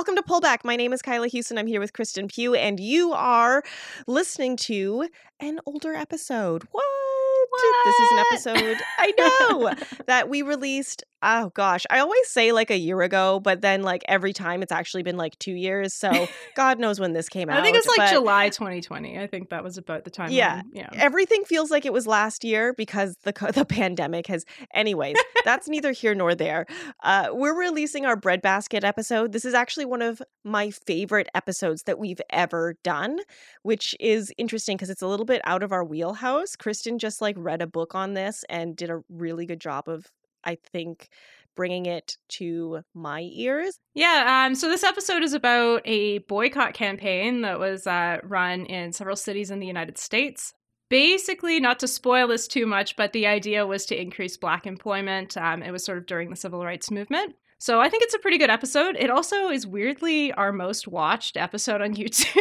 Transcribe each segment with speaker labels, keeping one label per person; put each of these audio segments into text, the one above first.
Speaker 1: Welcome to Pullback. My name is Kyla Houston. I'm here with Kristen Pugh, and you are listening to an older episode. What?
Speaker 2: What?
Speaker 1: This is an episode I know that we released. Oh gosh, I always say like a year ago, but then like every time it's actually been like two years. So God knows when this came out.
Speaker 2: I think it's like
Speaker 1: but
Speaker 2: July 2020. I think that was about the time.
Speaker 1: Yeah.
Speaker 2: when- yeah.
Speaker 1: Everything feels like it was last year because the the pandemic has. Anyways, that's neither here nor there. Uh, we're releasing our breadbasket episode. This is actually one of my favorite episodes that we've ever done, which is interesting because it's a little bit out of our wheelhouse. Kristen just like read a book on this and did a really good job of, I think, bringing it to my ears.
Speaker 2: Yeah. Um, so this episode is about a boycott campaign that was uh, run in several cities in the United States. Basically, not to spoil this too much, but the idea was to increase Black employment. Um, it was sort of during the civil rights movement. So I think it's a pretty good episode. It also is weirdly our most watched episode on YouTube.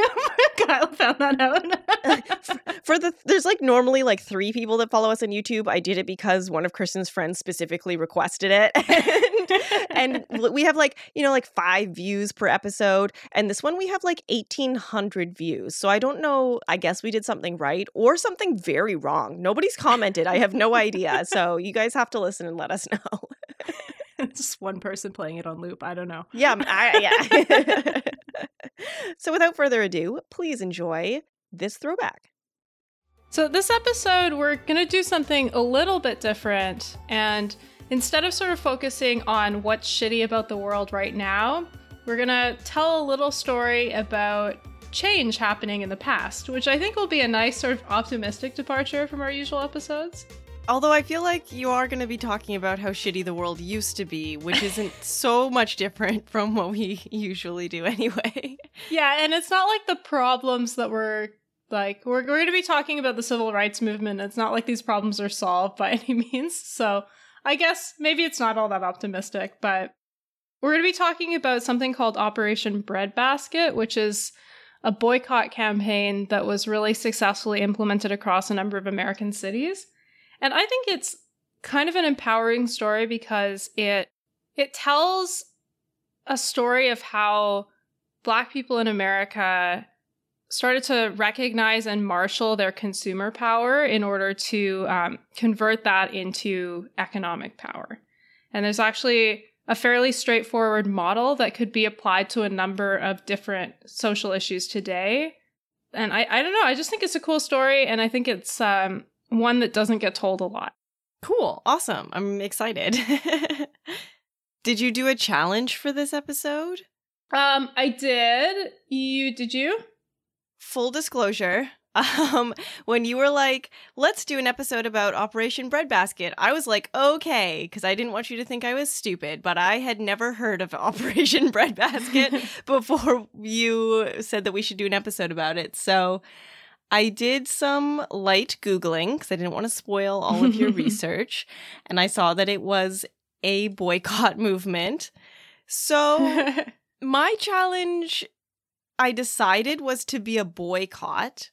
Speaker 2: Kyle found that out.
Speaker 1: for the there's like normally like three people that follow us on YouTube. I did it because one of Kristen's friends specifically requested it. and, and we have like, you know, like 5 views per episode and this one we have like 1800 views. So I don't know, I guess we did something right or something very wrong. Nobody's commented. I have no idea. So you guys have to listen and let us know.
Speaker 2: Just one person playing it on loop. I don't know.
Speaker 1: Yeah, m- I, yeah. so without further ado, please enjoy this throwback.
Speaker 2: So, this episode, we're going to do something a little bit different. And instead of sort of focusing on what's shitty about the world right now, we're going to tell a little story about change happening in the past, which I think will be a nice sort of optimistic departure from our usual episodes.
Speaker 1: Although I feel like you are going to be talking about how shitty the world used to be, which isn't so much different from what we usually do anyway.
Speaker 2: Yeah, and it's not like the problems that we're like, we're, we're going to be talking about the civil rights movement. It's not like these problems are solved by any means. So I guess maybe it's not all that optimistic, but we're going to be talking about something called Operation Breadbasket, which is a boycott campaign that was really successfully implemented across a number of American cities. And I think it's kind of an empowering story because it it tells a story of how black people in America started to recognize and marshal their consumer power in order to um, convert that into economic power. And there's actually a fairly straightforward model that could be applied to a number of different social issues today. And I, I don't know, I just think it's a cool story, and I think it's um, one that doesn't get told a lot.
Speaker 1: Cool. Awesome. I'm excited. did you do a challenge for this episode?
Speaker 2: Um, I did. You did you?
Speaker 1: Full disclosure. Um, when you were like, let's do an episode about Operation Breadbasket, I was like, okay, because I didn't want you to think I was stupid, but I had never heard of Operation Breadbasket before you said that we should do an episode about it. So I did some light Googling because I didn't want to spoil all of your research. And I saw that it was a boycott movement. So my challenge, I decided, was to be a boycott.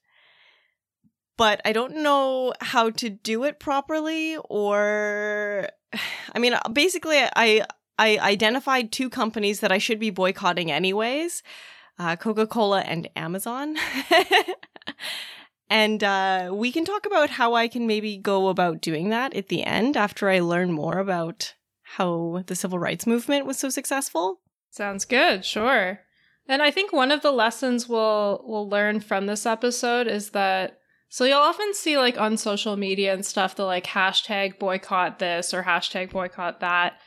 Speaker 1: But I don't know how to do it properly, or I mean, basically, I I identified two companies that I should be boycotting anyways uh, Coca Cola and Amazon. and uh, we can talk about how I can maybe go about doing that at the end after I learn more about how the civil rights movement was so successful.
Speaker 2: Sounds good, sure. And I think one of the lessons we'll we'll learn from this episode is that so you'll often see like on social media and stuff the like hashtag boycott this or hashtag boycott that.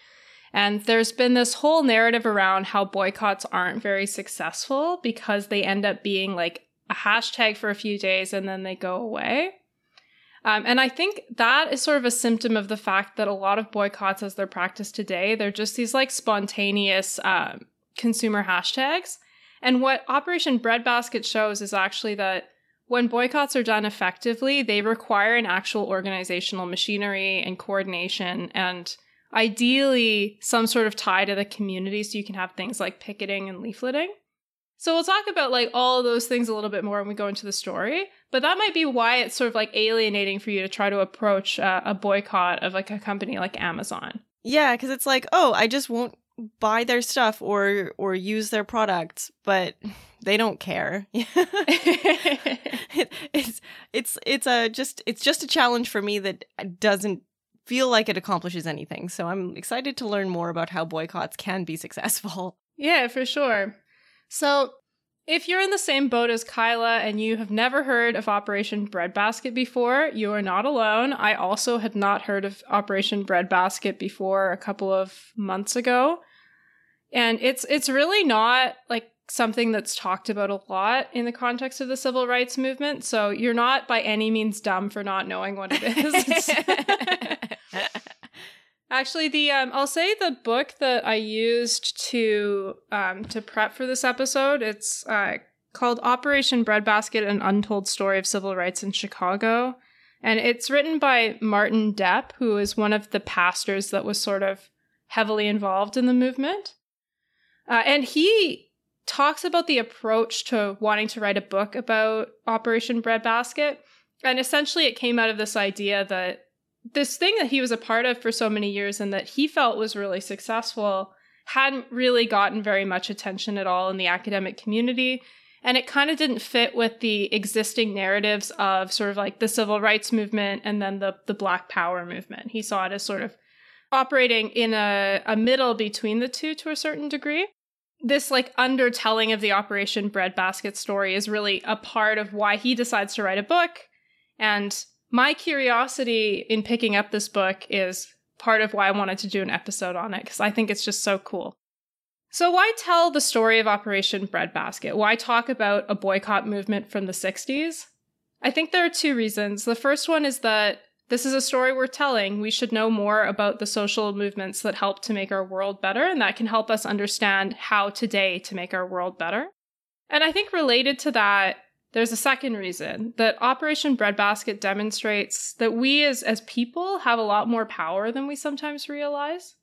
Speaker 2: And there's been this whole narrative around how boycotts aren't very successful because they end up being like a hashtag for a few days and then they go away. Um, and I think that is sort of a symptom of the fact that a lot of boycotts, as they're practiced today, they're just these like spontaneous um, consumer hashtags. And what Operation Breadbasket shows is actually that when boycotts are done effectively, they require an actual organizational machinery and coordination and ideally some sort of tie to the community so you can have things like picketing and leafleting. So we'll talk about like all of those things a little bit more when we go into the story, but that might be why it's sort of like alienating for you to try to approach uh, a boycott of like a company like Amazon.
Speaker 1: Yeah, because it's like, oh, I just won't buy their stuff or or use their products, but they don't care. it, it's it's it's a just it's just a challenge for me that doesn't feel like it accomplishes anything. So I'm excited to learn more about how boycotts can be successful.
Speaker 2: Yeah, for sure. So if you're in the same boat as Kyla and you have never heard of Operation Breadbasket before, you are not alone. I also had not heard of Operation Breadbasket before a couple of months ago. And it's it's really not like something that's talked about a lot in the context of the civil rights movement. So you're not by any means dumb for not knowing what it is. Actually, the um, I'll say the book that I used to um, to prep for this episode. It's uh, called Operation Breadbasket: An Untold Story of Civil Rights in Chicago, and it's written by Martin Deppe, who is one of the pastors that was sort of heavily involved in the movement. Uh, and he talks about the approach to wanting to write a book about Operation Breadbasket. And essentially, it came out of this idea that this thing that he was a part of for so many years and that he felt was really successful hadn't really gotten very much attention at all in the academic community. And it kind of didn't fit with the existing narratives of sort of like the civil rights movement and then the, the Black Power movement. He saw it as sort of operating in a, a middle between the two to a certain degree. This like undertelling of the Operation Breadbasket story is really a part of why he decides to write a book. And my curiosity in picking up this book is part of why I wanted to do an episode on it because I think it's just so cool. So, why tell the story of Operation Breadbasket? Why talk about a boycott movement from the 60s? I think there are two reasons. The first one is that this is a story we're telling. We should know more about the social movements that help to make our world better, and that can help us understand how today to make our world better. And I think related to that, there's a second reason that Operation Breadbasket demonstrates that we as, as people have a lot more power than we sometimes realize.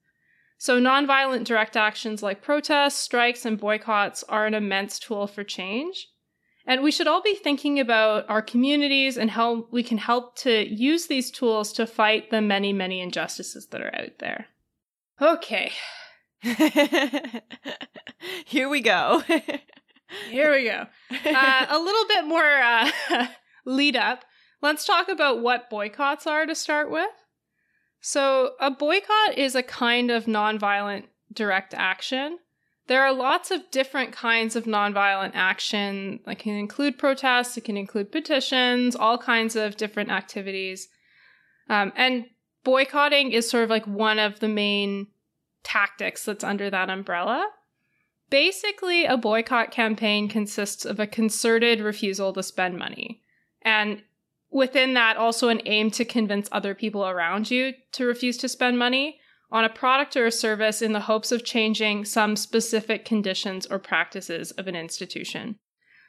Speaker 2: So, nonviolent direct actions like protests, strikes, and boycotts are an immense tool for change. And we should all be thinking about our communities and how we can help to use these tools to fight the many, many injustices that are out there. Okay.
Speaker 1: Here we go.
Speaker 2: Here we go. Uh, a little bit more uh, lead up. Let's talk about what boycotts are to start with. So, a boycott is a kind of nonviolent direct action. There are lots of different kinds of nonviolent action. It can include protests, it can include petitions, all kinds of different activities. Um, and boycotting is sort of like one of the main tactics that's under that umbrella. Basically, a boycott campaign consists of a concerted refusal to spend money. And within that, also an aim to convince other people around you to refuse to spend money on a product or a service in the hopes of changing some specific conditions or practices of an institution.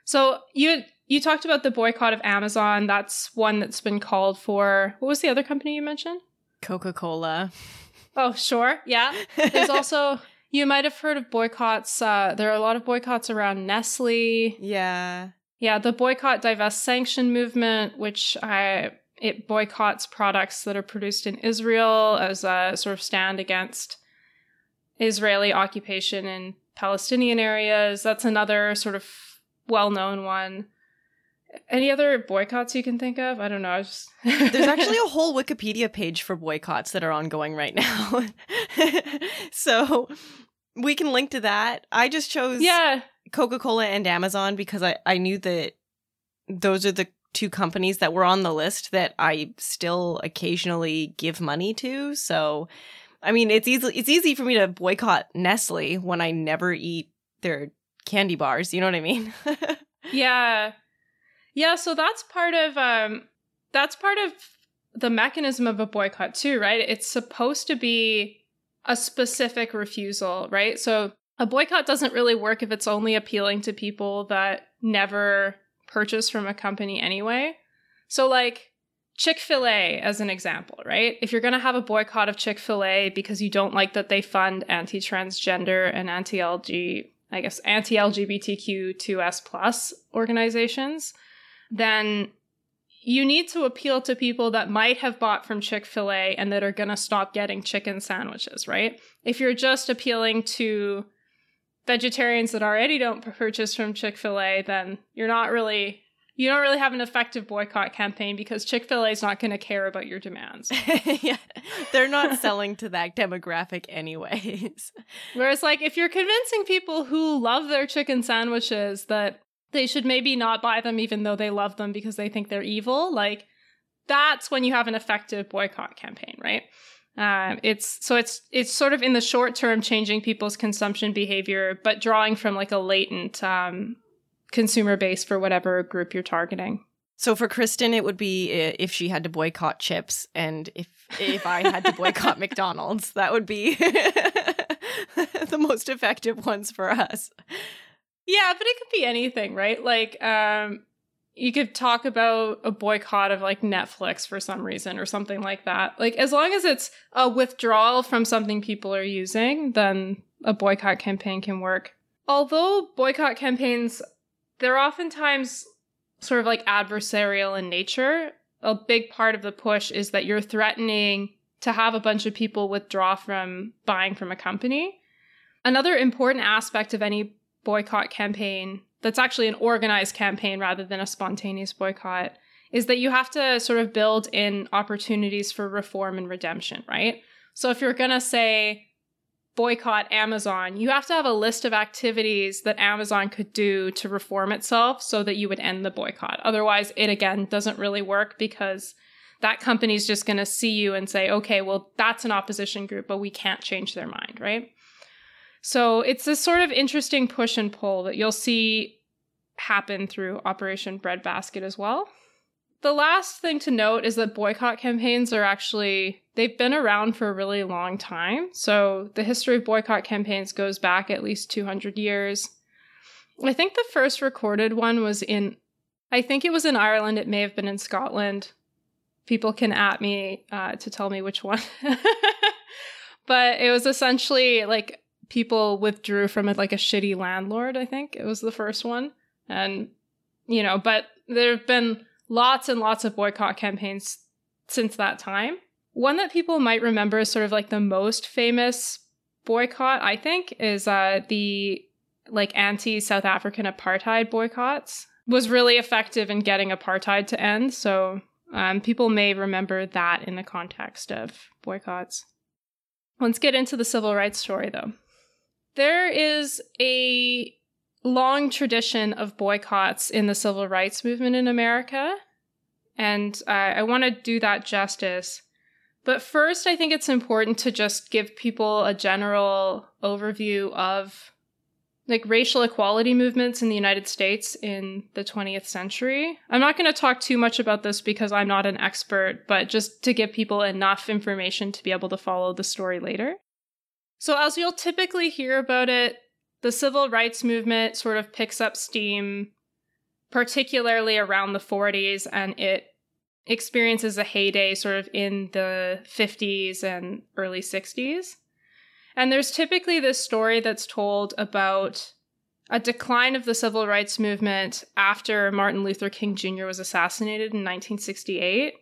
Speaker 2: So you you talked about the boycott of Amazon. That's one that's been called for. What was the other company you mentioned?
Speaker 1: Coca-Cola.
Speaker 2: Oh, sure. Yeah. There's also you might have heard of boycotts. Uh, there are a lot of boycotts around Nestle.
Speaker 1: Yeah.
Speaker 2: Yeah, the boycott, divest, sanction movement, which I it boycotts products that are produced in Israel as a sort of stand against Israeli occupation in Palestinian areas. That's another sort of well-known one. Any other boycotts you can think of? I don't know. Just...
Speaker 1: There's actually a whole Wikipedia page for boycotts that are ongoing right now. so we can link to that. I just chose
Speaker 2: yeah.
Speaker 1: Coca Cola and Amazon because I, I knew that those are the two companies that were on the list that I still occasionally give money to. So, I mean, it's easy it's easy for me to boycott Nestle when I never eat their candy bars. You know what I mean?
Speaker 2: yeah. Yeah, so that's part of um that's part of the mechanism of a boycott too, right? It's supposed to be a specific refusal, right? So a boycott doesn't really work if it's only appealing to people that never purchase from a company anyway. So like Chick fil A, as an example, right? If you're going to have a boycott of Chick fil A because you don't like that they fund anti transgender and anti LG, I guess, anti LGBTQ2S plus organizations, then you need to appeal to people that might have bought from Chick fil A and that are going to stop getting chicken sandwiches, right? If you're just appealing to vegetarians that already don't purchase from Chick fil A, then you're not really. You don't really have an effective boycott campaign because Chick fil A is not going to care about your demands.
Speaker 1: yeah, they're not selling to that demographic, anyways.
Speaker 2: Whereas, like, if you're convincing people who love their chicken sandwiches that they should maybe not buy them even though they love them because they think they're evil. Like that's when you have an effective boycott campaign, right? Um, it's so it's it's sort of in the short term changing people's consumption behavior, but drawing from like a latent um, consumer base for whatever group you're targeting.
Speaker 1: So for Kristen, it would be if she had to boycott chips, and if if I had to boycott McDonald's, that would be the most effective ones for us.
Speaker 2: Yeah, but it could be anything, right? Like, um, you could talk about a boycott of like Netflix for some reason or something like that. Like, as long as it's a withdrawal from something people are using, then a boycott campaign can work. Although boycott campaigns, they're oftentimes sort of like adversarial in nature. A big part of the push is that you're threatening to have a bunch of people withdraw from buying from a company. Another important aspect of any boycott campaign that's actually an organized campaign rather than a spontaneous boycott is that you have to sort of build in opportunities for reform and redemption, right? So if you're going to say boycott Amazon, you have to have a list of activities that Amazon could do to reform itself so that you would end the boycott. Otherwise, it again doesn't really work because that company's just going to see you and say, okay, well, that's an opposition group, but we can't change their mind, right? So it's this sort of interesting push and pull that you'll see happen through Operation Breadbasket as well. The last thing to note is that boycott campaigns are actually they've been around for a really long time. So the history of boycott campaigns goes back at least 200 years. I think the first recorded one was in I think it was in Ireland, it may have been in Scotland. People can at me uh, to tell me which one. but it was essentially like people withdrew from it like a shitty landlord, I think it was the first one. And, you know, but there have been lots and lots of boycott campaigns since that time. One that people might remember is sort of like the most famous boycott, I think, is uh, the like anti South African apartheid boycotts. Was really effective in getting apartheid to end. So um, people may remember that in the context of boycotts. Let's get into the civil rights story, though. There is a long tradition of boycotts in the civil rights movement in America, and I want to do that justice. But first, I think it's important to just give people a general overview of like racial equality movements in the United States in the 20th century. I'm not going to talk too much about this because I'm not an expert, but just to give people enough information to be able to follow the story later. So, as you'll typically hear about it, the civil rights movement sort of picks up steam, particularly around the 40s, and it experiences a heyday sort of in the 50s and early 60s. And there's typically this story that's told about a decline of the civil rights movement after Martin Luther King Jr. was assassinated in 1968.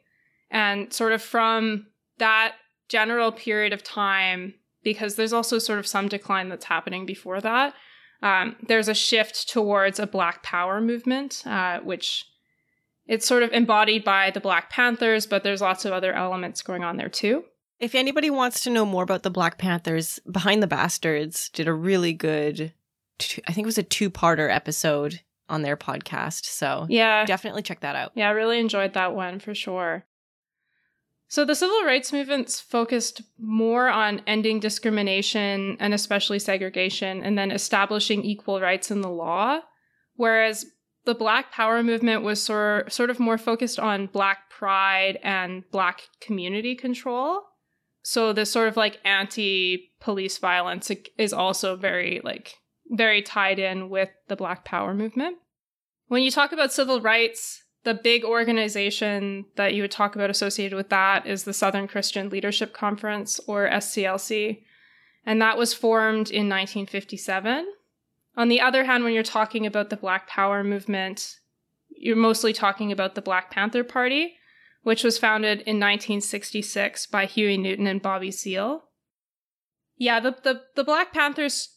Speaker 2: And sort of from that general period of time, because there's also sort of some decline that's happening before that. Um, there's a shift towards a Black Power movement, uh, which it's sort of embodied by the Black Panthers, but there's lots of other elements going on there too.
Speaker 1: If anybody wants to know more about the Black Panthers, Behind the Bastards did a really good, I think it was a two parter episode on their podcast. So
Speaker 2: yeah,
Speaker 1: definitely check that out.
Speaker 2: Yeah, I really enjoyed that one for sure. So the civil rights movements focused more on ending discrimination and especially segregation and then establishing equal rights in the law, whereas the Black Power movement was sort sort of more focused on Black pride and Black community control. So this sort of like anti-police violence is also very like very tied in with the Black Power movement. When you talk about civil rights, the big organization that you would talk about associated with that is the Southern Christian Leadership Conference, or SCLC, and that was formed in 1957. On the other hand, when you're talking about the Black Power movement, you're mostly talking about the Black Panther Party, which was founded in 1966 by Huey Newton and Bobby Seale. Yeah, the, the, the Black Panthers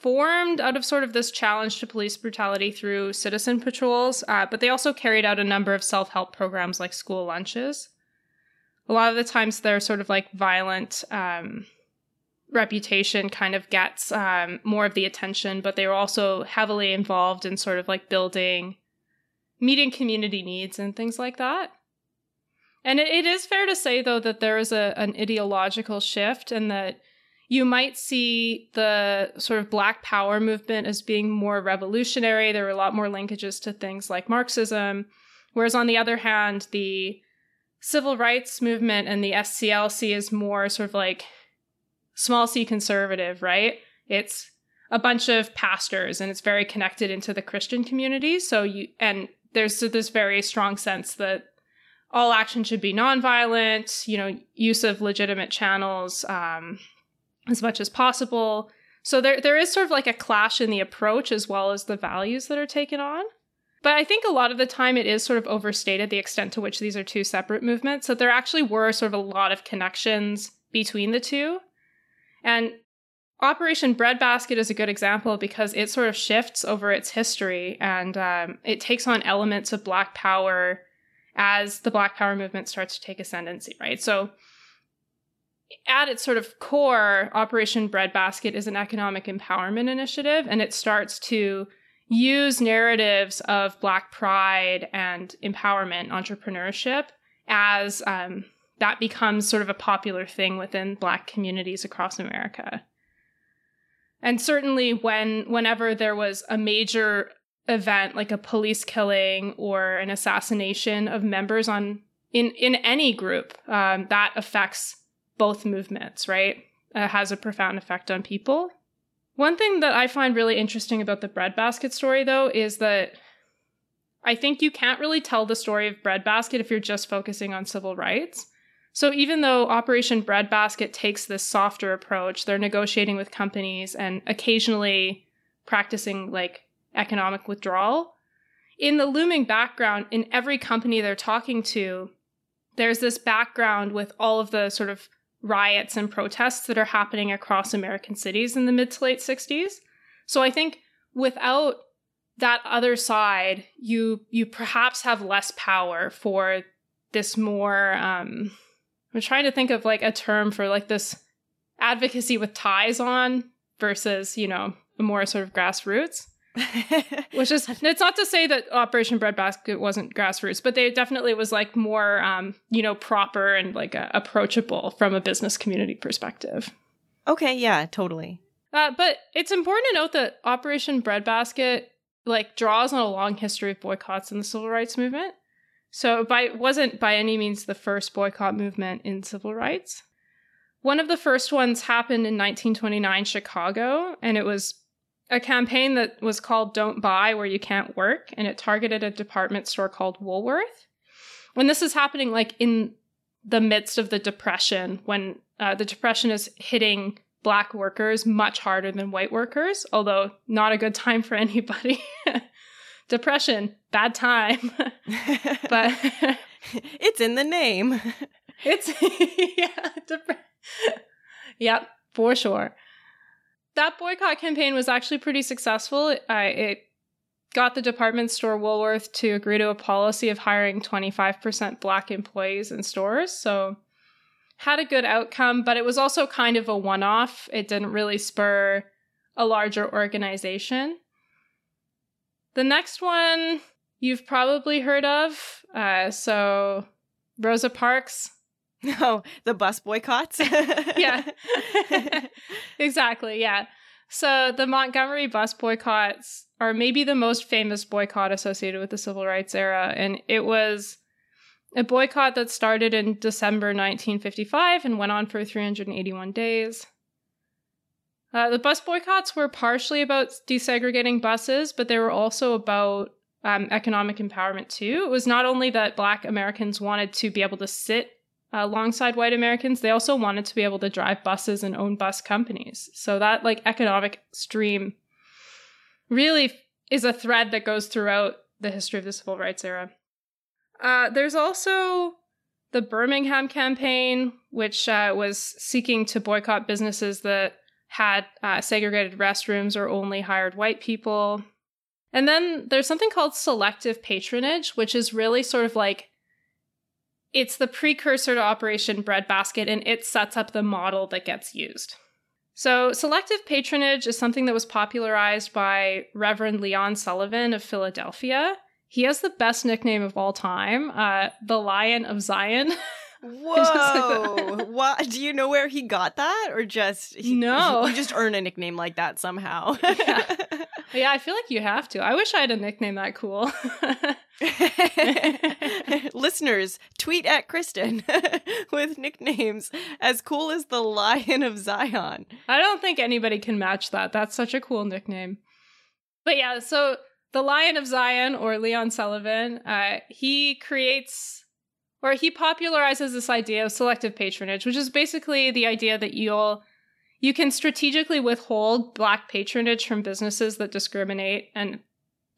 Speaker 2: formed out of sort of this challenge to police brutality through citizen patrols, uh, but they also carried out a number of self help programs like school lunches. A lot of the times, their sort of like violent um, reputation kind of gets um, more of the attention, but they were also heavily involved in sort of like building, meeting community needs and things like that. And it, it is fair to say, though, that there is a, an ideological shift and that you might see the sort of Black Power movement as being more revolutionary. There were a lot more linkages to things like Marxism. Whereas on the other hand, the civil rights movement and the SCLC is more sort of like small c conservative, right? It's a bunch of pastors and it's very connected into the Christian community. So you, and there's this very strong sense that all action should be nonviolent, you know, use of legitimate channels, um, as much as possible. So there there is sort of like a clash in the approach as well as the values that are taken on. But I think a lot of the time it is sort of overstated the extent to which these are two separate movements. That there actually were sort of a lot of connections between the two. And Operation Breadbasket is a good example because it sort of shifts over its history and um, it takes on elements of Black Power as the Black Power movement starts to take ascendancy, right? So at its sort of core, Operation Breadbasket is an economic empowerment initiative, and it starts to use narratives of Black pride and empowerment, entrepreneurship, as um, that becomes sort of a popular thing within Black communities across America. And certainly, when whenever there was a major event like a police killing or an assassination of members on in in any group, um, that affects both movements, right? Uh, has a profound effect on people. One thing that I find really interesting about the breadbasket story, though, is that I think you can't really tell the story of breadbasket if you're just focusing on civil rights. So even though Operation Breadbasket takes this softer approach, they're negotiating with companies and occasionally practicing like economic withdrawal. In the looming background, in every company they're talking to, there's this background with all of the sort of riots and protests that are happening across American cities in the mid to late 60s. So I think without that other side, you you perhaps have less power for this more um I'm trying to think of like a term for like this advocacy with ties on versus, you know, a more sort of grassroots. Which is it's not to say that Operation Breadbasket wasn't grassroots, but they definitely was like more um, you know, proper and like uh, approachable from a business community perspective.
Speaker 1: Okay, yeah, totally.
Speaker 2: Uh, but it's important to note that Operation Breadbasket like draws on a long history of boycotts in the civil rights movement. So by wasn't by any means the first boycott movement in civil rights. One of the first ones happened in 1929 Chicago and it was a campaign that was called Don't Buy Where You Can't Work, and it targeted a department store called Woolworth. When this is happening, like in the midst of the Depression, when uh, the Depression is hitting Black workers much harder than white workers, although not a good time for anybody. Depression, bad time. but
Speaker 1: it's in the name.
Speaker 2: It's, yeah, dep- yep, for sure that boycott campaign was actually pretty successful. Uh, it got the department store Woolworth to agree to a policy of hiring 25% black employees in stores. So had a good outcome, but it was also kind of a one-off. It didn't really spur a larger organization. The next one you've probably heard of. Uh, so Rosa Parks
Speaker 1: Oh, the bus boycotts?
Speaker 2: yeah. exactly, yeah. So the Montgomery bus boycotts are maybe the most famous boycott associated with the civil rights era. And it was a boycott that started in December 1955 and went on for 381 days. Uh, the bus boycotts were partially about desegregating buses, but they were also about um, economic empowerment too. It was not only that Black Americans wanted to be able to sit alongside white Americans, they also wanted to be able to drive buses and own bus companies. So that like economic stream really is a thread that goes throughout the history of the civil rights era. Uh, there's also the Birmingham campaign, which uh, was seeking to boycott businesses that had uh, segregated restrooms or only hired white people. And then there's something called selective patronage, which is really sort of like it's the precursor to Operation Breadbasket, and it sets up the model that gets used. So, selective patronage is something that was popularized by Reverend Leon Sullivan of Philadelphia. He has the best nickname of all time, uh, the Lion of Zion.
Speaker 1: Whoa! what? Do you know where he got that, or just he,
Speaker 2: no?
Speaker 1: You just earn a nickname like that somehow.
Speaker 2: yeah. yeah, I feel like you have to. I wish I had a nickname that cool.
Speaker 1: Listeners, tweet at Kristen with nicknames as cool as the Lion of Zion.
Speaker 2: I don't think anybody can match that. That's such a cool nickname. But yeah, so the Lion of Zion, or Leon Sullivan, uh, he creates or he popularizes this idea of selective patronage, which is basically the idea that you'll you can strategically withhold black patronage from businesses that discriminate and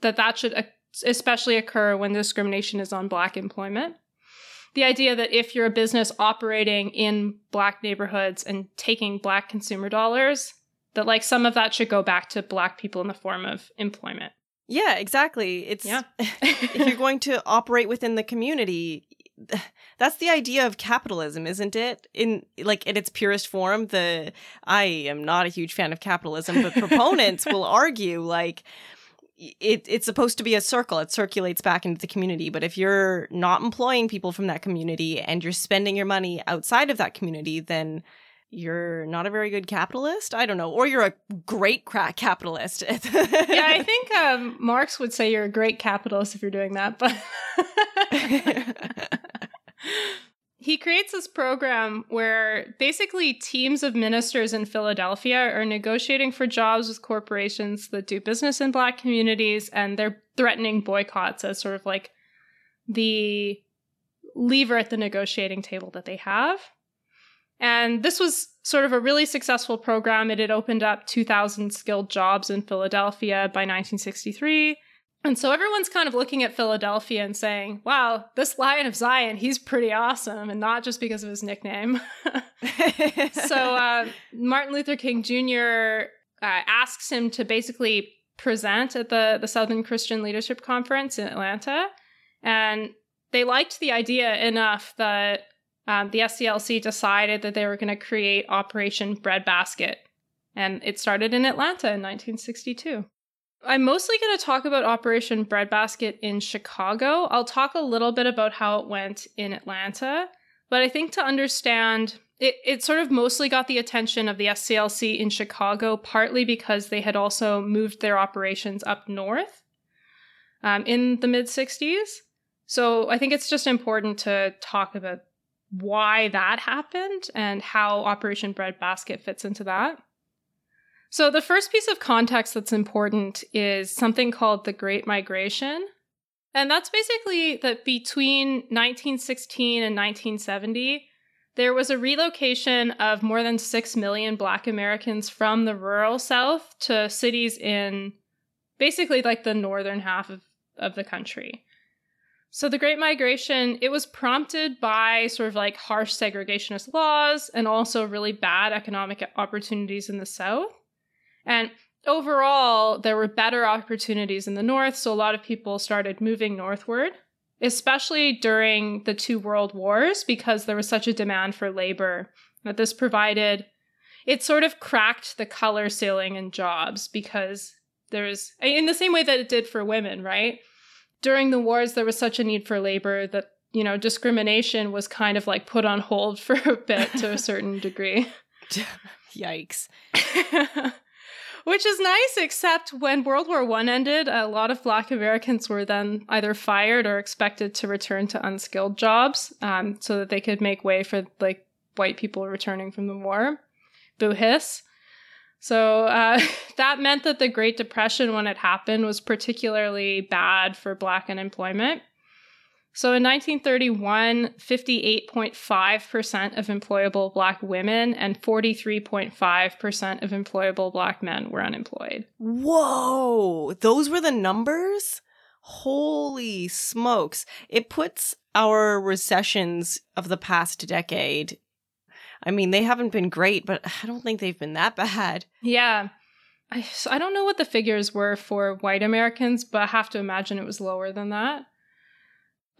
Speaker 2: that that should especially occur when discrimination is on black employment. The idea that if you're a business operating in black neighborhoods and taking black consumer dollars, that like some of that should go back to black people in the form of employment.
Speaker 1: Yeah, exactly. It's
Speaker 2: yeah.
Speaker 1: if you're going to operate within the community, that's the idea of capitalism, isn't it? In like in its purest form, the I am not a huge fan of capitalism, but proponents will argue like it, it's supposed to be a circle. It circulates back into the community. But if you're not employing people from that community and you're spending your money outside of that community, then you're not a very good capitalist. I don't know, or you're a great crack capitalist.
Speaker 2: yeah, I think um, Marx would say you're a great capitalist if you're doing that. But he creates this program where basically teams of ministers in Philadelphia are negotiating for jobs with corporations that do business in black communities, and they're threatening boycotts as sort of like the lever at the negotiating table that they have. And this was sort of a really successful program. It had opened up 2,000 skilled jobs in Philadelphia by 1963. And so everyone's kind of looking at Philadelphia and saying, wow, this Lion of Zion, he's pretty awesome, and not just because of his nickname. so uh, Martin Luther King Jr. Uh, asks him to basically present at the, the Southern Christian Leadership Conference in Atlanta. And they liked the idea enough that um, the SCLC decided that they were going to create Operation Breadbasket. And it started in Atlanta in 1962. I'm mostly going to talk about Operation Breadbasket in Chicago. I'll talk a little bit about how it went in Atlanta, but I think to understand it, it sort of mostly got the attention of the SCLC in Chicago, partly because they had also moved their operations up north um, in the mid 60s. So I think it's just important to talk about why that happened and how Operation Breadbasket fits into that. So, the first piece of context that's important is something called the Great Migration. And that's basically that between 1916 and 1970, there was a relocation of more than 6 million Black Americans from the rural South to cities in basically like the northern half of, of the country. So the Great Migration, it was prompted by sort of like harsh segregationist laws and also really bad economic opportunities in the South. And overall, there were better opportunities in the North, so a lot of people started moving northward, especially during the two world wars because there was such a demand for labor that this provided it sort of cracked the color ceiling in jobs because there's in the same way that it did for women, right? during the wars there was such a need for labor that you know discrimination was kind of like put on hold for a bit to a certain degree
Speaker 1: yikes
Speaker 2: which is nice except when world war one ended a lot of black americans were then either fired or expected to return to unskilled jobs um, so that they could make way for like white people returning from the war boo hiss so uh, that meant that the Great Depression, when it happened, was particularly bad for Black unemployment. So in 1931, 58.5% of employable Black women and 43.5% of employable Black men were unemployed.
Speaker 1: Whoa, those were the numbers? holy smokes. It puts our recessions of the past decade. I mean, they haven't been great, but I don't think they've been that bad.
Speaker 2: Yeah. I, I don't know what the figures were for white Americans, but I have to imagine it was lower than that.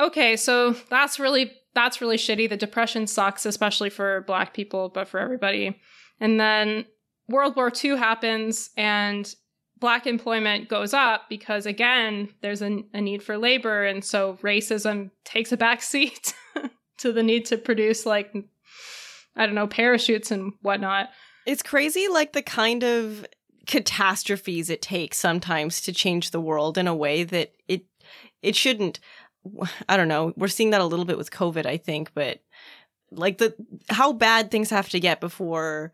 Speaker 2: Okay, so that's really that's really shitty. The depression sucks, especially for black people, but for everybody. And then World War II happens and black employment goes up because again, there's a, a need for labor and so racism takes a back seat to the need to produce like I don't know, parachutes and whatnot.
Speaker 1: It's crazy like the kind of catastrophes it takes sometimes to change the world in a way that it it shouldn't i don't know we're seeing that a little bit with covid i think but like the how bad things have to get before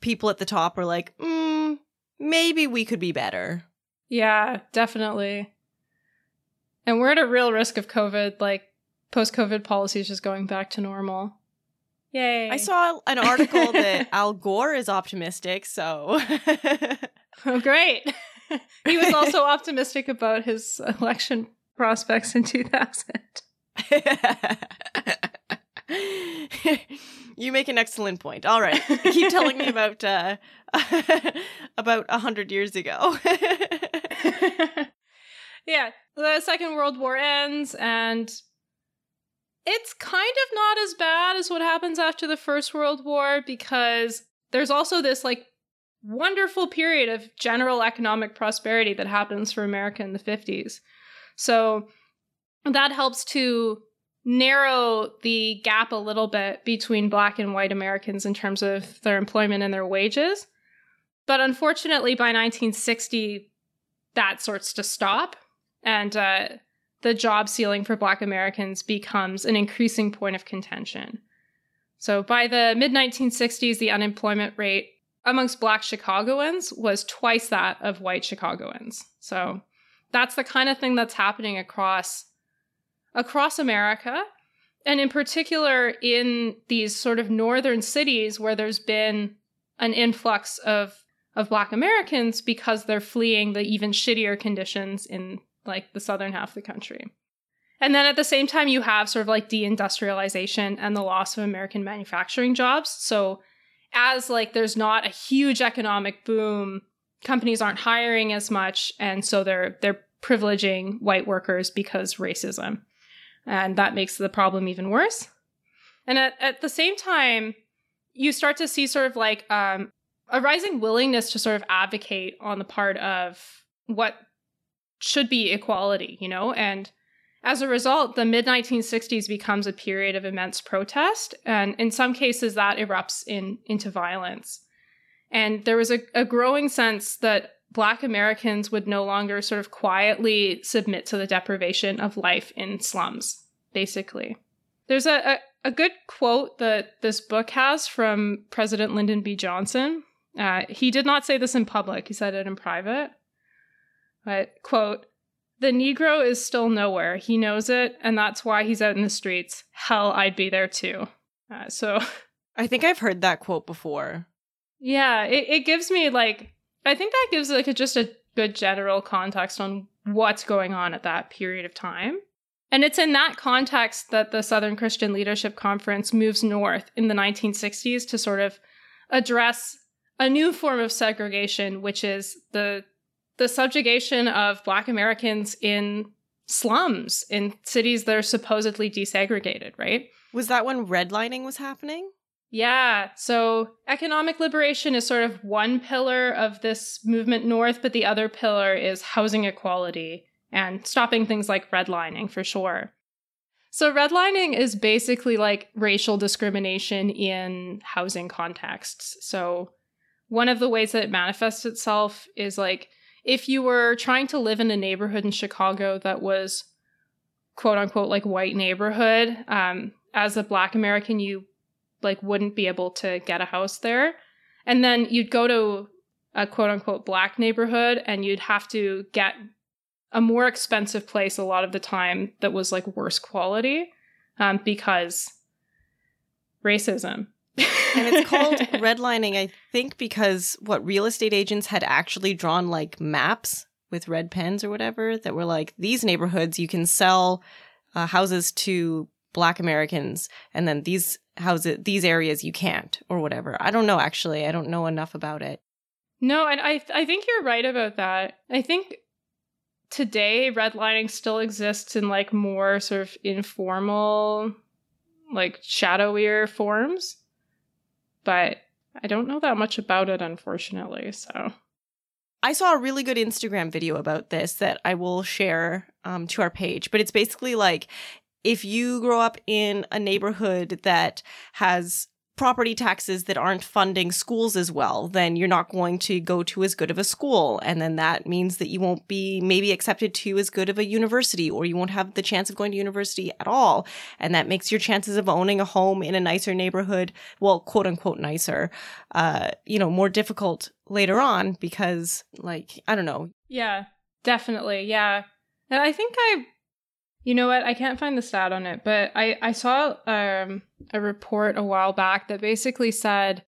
Speaker 1: people at the top are like mm, maybe we could be better
Speaker 2: yeah definitely and we're at a real risk of covid like post covid policies just going back to normal Yay.
Speaker 1: I saw an article that Al Gore is optimistic, so.
Speaker 2: oh, great. he was also optimistic about his election prospects in 2000.
Speaker 1: you make an excellent point. All right. Keep telling me about uh about a hundred years ago.
Speaker 2: yeah. The Second World War ends and it's kind of not as bad as what happens after the First World War because there's also this like wonderful period of general economic prosperity that happens for America in the 50s. So that helps to narrow the gap a little bit between black and white Americans in terms of their employment and their wages. But unfortunately, by 1960, that starts to stop. And uh, the job ceiling for Black Americans becomes an increasing point of contention. So by the mid 1960s, the unemployment rate amongst Black Chicagoans was twice that of white Chicagoans. So that's the kind of thing that's happening across across America, and in particular in these sort of northern cities where there's been an influx of of Black Americans because they're fleeing the even shittier conditions in like the southern half of the country. And then at the same time, you have sort of like deindustrialization and the loss of American manufacturing jobs. So, as like there's not a huge economic boom, companies aren't hiring as much, and so they're they're privileging white workers because racism, and that makes the problem even worse. And at, at the same time, you start to see sort of like um, a rising willingness to sort of advocate on the part of what should be equality, you know? And as a result, the mid 1960s becomes a period of immense protest, and in some cases, that erupts in, into violence. And there was a, a growing sense that Black Americans would no longer sort of quietly submit to the deprivation of life in slums, basically. There's a, a, a good quote that this book has from President Lyndon B. Johnson. Uh, he did not say this in public, he said it in private. But, quote, the Negro is still nowhere. He knows it, and that's why he's out in the streets. Hell, I'd be there too. Uh, so.
Speaker 1: I think I've heard that quote before.
Speaker 2: Yeah, it, it gives me like, I think that gives like a, just a good general context on what's going on at that period of time. And it's in that context that the Southern Christian Leadership Conference moves north in the 1960s to sort of address a new form of segregation, which is the the subjugation of Black Americans in slums in cities that are supposedly desegregated, right?
Speaker 1: Was that when redlining was happening?
Speaker 2: Yeah. So economic liberation is sort of one pillar of this movement north, but the other pillar is housing equality and stopping things like redlining for sure. So redlining is basically like racial discrimination in housing contexts. So one of the ways that it manifests itself is like if you were trying to live in a neighborhood in Chicago that was quote unquote like white neighborhood, um, as a black American, you like wouldn't be able to get a house there. And then you'd go to a quote unquote black neighborhood and you'd have to get a more expensive place a lot of the time that was like worse quality um, because racism
Speaker 1: and it's called redlining, I think, because what real estate agents had actually drawn like maps with red pens or whatever that were like these neighborhoods you can sell uh, houses to black Americans and then these houses these areas you can't or whatever. I don't know actually. I don't know enough about it.
Speaker 2: No, and I I think you're right about that. I think today redlining still exists in like more sort of informal like shadowier forms. But I don't know that much about it unfortunately, so
Speaker 1: I saw a really good Instagram video about this that I will share um, to our page, but it's basically like if you grow up in a neighborhood that has property taxes that aren't funding schools as well, then you're not going to go to as good of a school. And then that means that you won't be maybe accepted to as good of a university or you won't have the chance of going to university at all. And that makes your chances of owning a home in a nicer neighborhood, well, quote unquote nicer, uh, you know, more difficult later on because like, I don't know.
Speaker 2: Yeah, definitely. Yeah. And I think I you know what? I can't find the stat on it, but I I saw um, a report a while back that basically said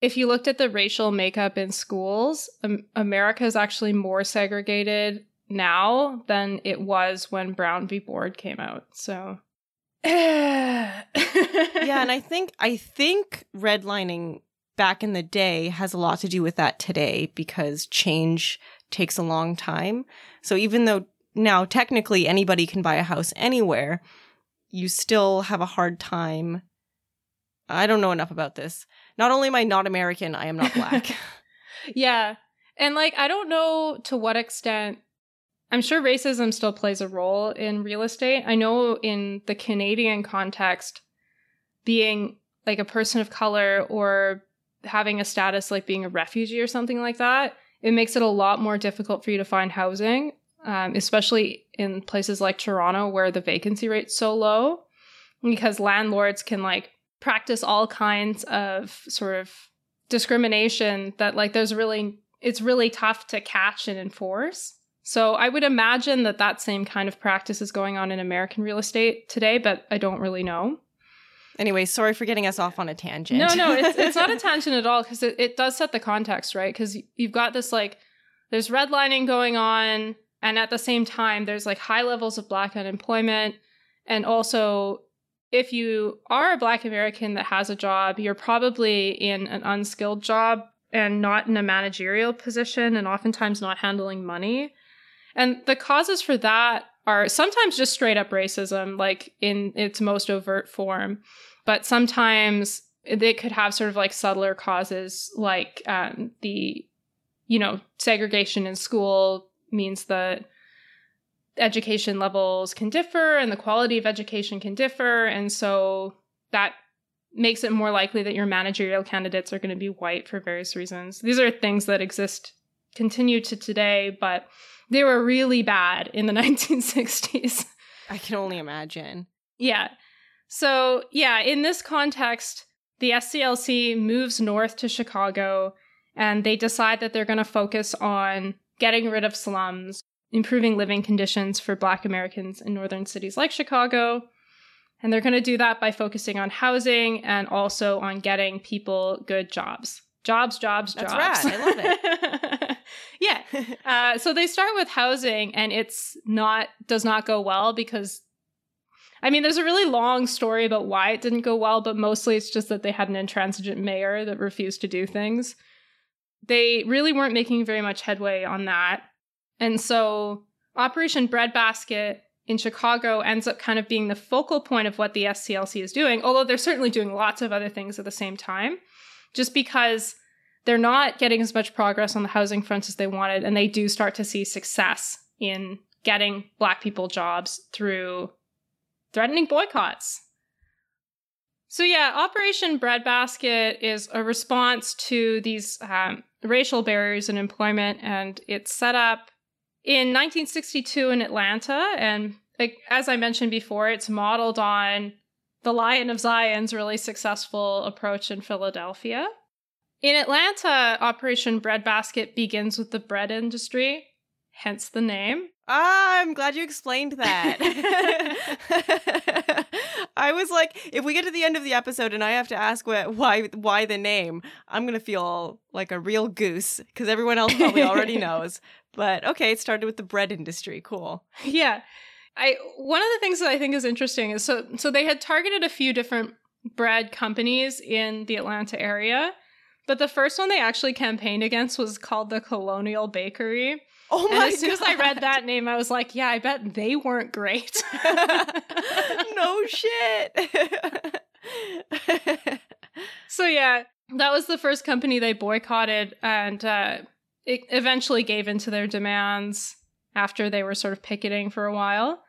Speaker 2: if you looked at the racial makeup in schools, um, America is actually more segregated now than it was when Brown v. Board came out. So
Speaker 1: yeah, and I think I think redlining back in the day has a lot to do with that today because change takes a long time. So even though now technically anybody can buy a house anywhere, you still have a hard time. I don't know enough about this. Not only am I not American, I am not black.
Speaker 2: yeah. And like, I don't know to what extent, I'm sure racism still plays a role in real estate. I know in the Canadian context, being like a person of color or having a status like being a refugee or something like that, it makes it a lot more difficult for you to find housing um, especially in places like Toronto where the vacancy rate's so low, because landlords can like practice all kinds of sort of discrimination that like there's really it's really tough to catch and enforce. So I would imagine that that same kind of practice is going on in American real estate today, but I don't really know.
Speaker 1: Anyway, sorry for getting us off on a tangent.
Speaker 2: No, no, it's, it's not a tangent at all because it, it does set the context, right? Because you've got this like, there's redlining going on. And at the same time, there's like high levels of black unemployment. And also, if you are a black American that has a job, you're probably in an unskilled job and not in a managerial position and oftentimes not handling money. And the causes for that are sometimes just straight up racism, like in its most overt form, but sometimes they could have sort of like subtler causes, like um, the, you know, segregation in school, means that education levels can differ and the quality of education can differ. And so that makes it more likely that your managerial candidates are going to be white for various reasons. These are things that exist, continue to today, but they were really bad in the 1960s.
Speaker 1: I can only imagine.
Speaker 2: Yeah. So, yeah, in this context, the SCLC moves north to Chicago and they decide that they're going to focus on getting rid of slums, improving living conditions for Black Americans in northern cities like Chicago. And they're going to do that by focusing on housing and also on getting people good jobs. Jobs, jobs,
Speaker 1: That's
Speaker 2: jobs.
Speaker 1: Rad. I love
Speaker 2: it. yeah. Uh, so they start with housing, and it's not does not go well because, I mean, there's a really long story about why it didn't go well, but mostly it's just that they had an intransigent mayor that refused to do things they really weren't making very much headway on that. And so Operation Breadbasket in Chicago ends up kind of being the focal point of what the SCLC is doing, although they're certainly doing lots of other things at the same time, just because they're not getting as much progress on the housing front as they wanted, and they do start to see success in getting Black people jobs through threatening boycotts. So, yeah, Operation Breadbasket is a response to these um, racial barriers in employment, and it's set up in 1962 in Atlanta. And like, as I mentioned before, it's modeled on the Lion of Zion's really successful approach in Philadelphia. In Atlanta, Operation Breadbasket begins with the bread industry, hence the name.
Speaker 1: Ah, I'm glad you explained that. I was like, if we get to the end of the episode and I have to ask what, why why the name, I'm gonna feel like a real goose because everyone else probably already knows. but okay, it started with the bread industry. Cool.
Speaker 2: Yeah. I one of the things that I think is interesting is so so they had targeted a few different bread companies in the Atlanta area, but the first one they actually campaigned against was called the Colonial Bakery.
Speaker 1: Oh
Speaker 2: And
Speaker 1: my
Speaker 2: as soon as I read that name, I was like, yeah, I bet they weren't great.
Speaker 1: no shit.
Speaker 2: So yeah, that was the first company they boycotted, and uh, it eventually gave into their demands after they were sort of picketing for a while.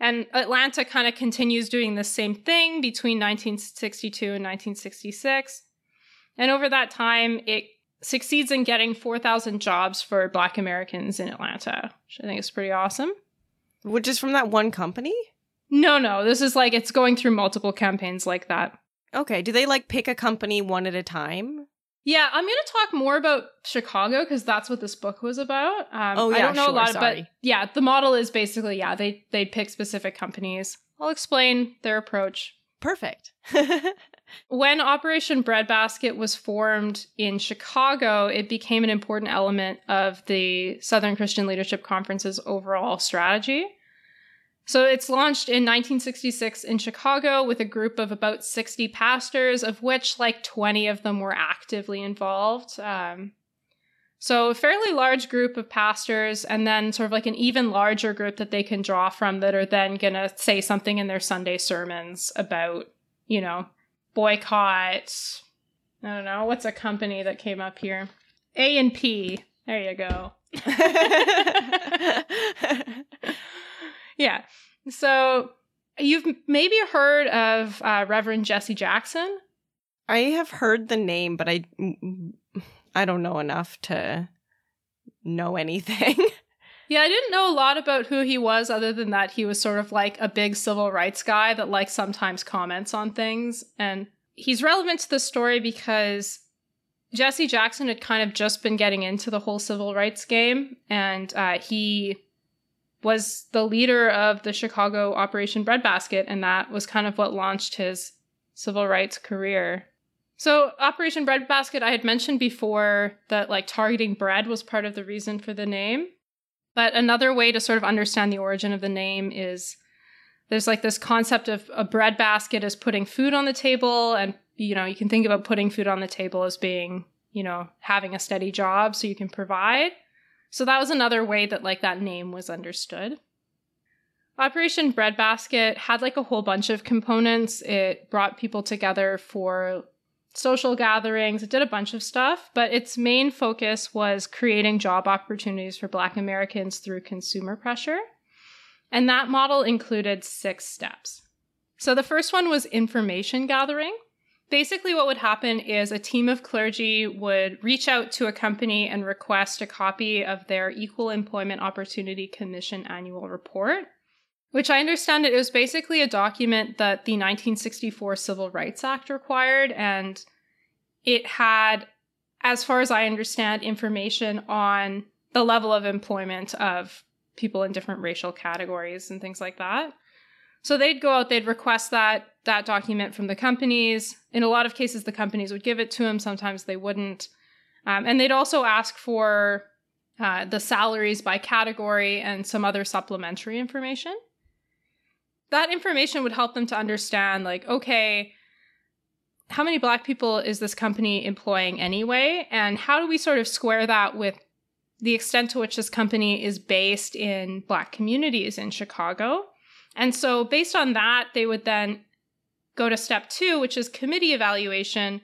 Speaker 2: And Atlanta kind of continues doing the same thing between 1962 and 1966. And over that time, it succeeds in getting 4,000 jobs for Black Americans in Atlanta, which I think is pretty awesome.
Speaker 1: Which is from that one company?
Speaker 2: No, no, this is like it's going through multiple campaigns like that.
Speaker 1: Okay. Do they like pick a company one at a time?
Speaker 2: Yeah, I'm going to talk more about Chicago because that's what this book was about. Um,
Speaker 1: Oh,
Speaker 2: I
Speaker 1: yeah,
Speaker 2: don't know
Speaker 1: sure,
Speaker 2: a lot,
Speaker 1: sorry.
Speaker 2: but yeah, the model is basically yeah they they pick specific companies. I'll explain their approach.
Speaker 1: Perfect.
Speaker 2: When Operation Breadbasket was formed in Chicago, it became an important element of the Southern Christian Leadership Conference's overall strategy. So it's launched in 1966 in Chicago with a group of about 60 pastors, of which like 20 of them were actively involved. Um, so a fairly large group of pastors, and then sort of like an even larger group that they can draw from that are then going to say something in their Sunday sermons about, you know, boycott. I don't know what's a company that came up here. A and P. There you go. Yeah. So you've maybe heard of uh, Reverend Jesse Jackson.
Speaker 1: I have heard the name, but I I don't know enough to know anything.
Speaker 2: Yeah, I didn't know a lot about who he was other than that he was sort of like a big civil rights guy that like sometimes comments on things and he's relevant to the story because Jesse Jackson had kind of just been getting into the whole civil rights game and uh, he was the leader of the Chicago Operation Breadbasket and that was kind of what launched his civil rights career. So Operation Breadbasket I had mentioned before that like targeting bread was part of the reason for the name. But another way to sort of understand the origin of the name is there's like this concept of a bread basket as putting food on the table. And, you know, you can think about putting food on the table as being, you know, having a steady job so you can provide. So that was another way that like that name was understood. Operation Breadbasket had like a whole bunch of components. It brought people together for social gatherings. It did a bunch of stuff, but its main focus was creating job opportunities for Black Americans through consumer pressure. And that model included six steps. So the first one was information gathering. Basically, what would happen is a team of clergy would reach out to a company and request a copy of their Equal Employment Opportunity Commission annual report, which I understand it was basically a document that the 1964 Civil Rights Act required, and it had, as far as I understand, information on the level of employment of people in different racial categories and things like that. So they'd go out, they'd request that that document from the companies. In a lot of cases, the companies would give it to them. Sometimes they wouldn't, um, and they'd also ask for uh, the salaries by category and some other supplementary information. That information would help them to understand, like, okay, how many Black people is this company employing anyway, and how do we sort of square that with the extent to which this company is based in Black communities in Chicago? And so, based on that, they would then go to step two, which is committee evaluation,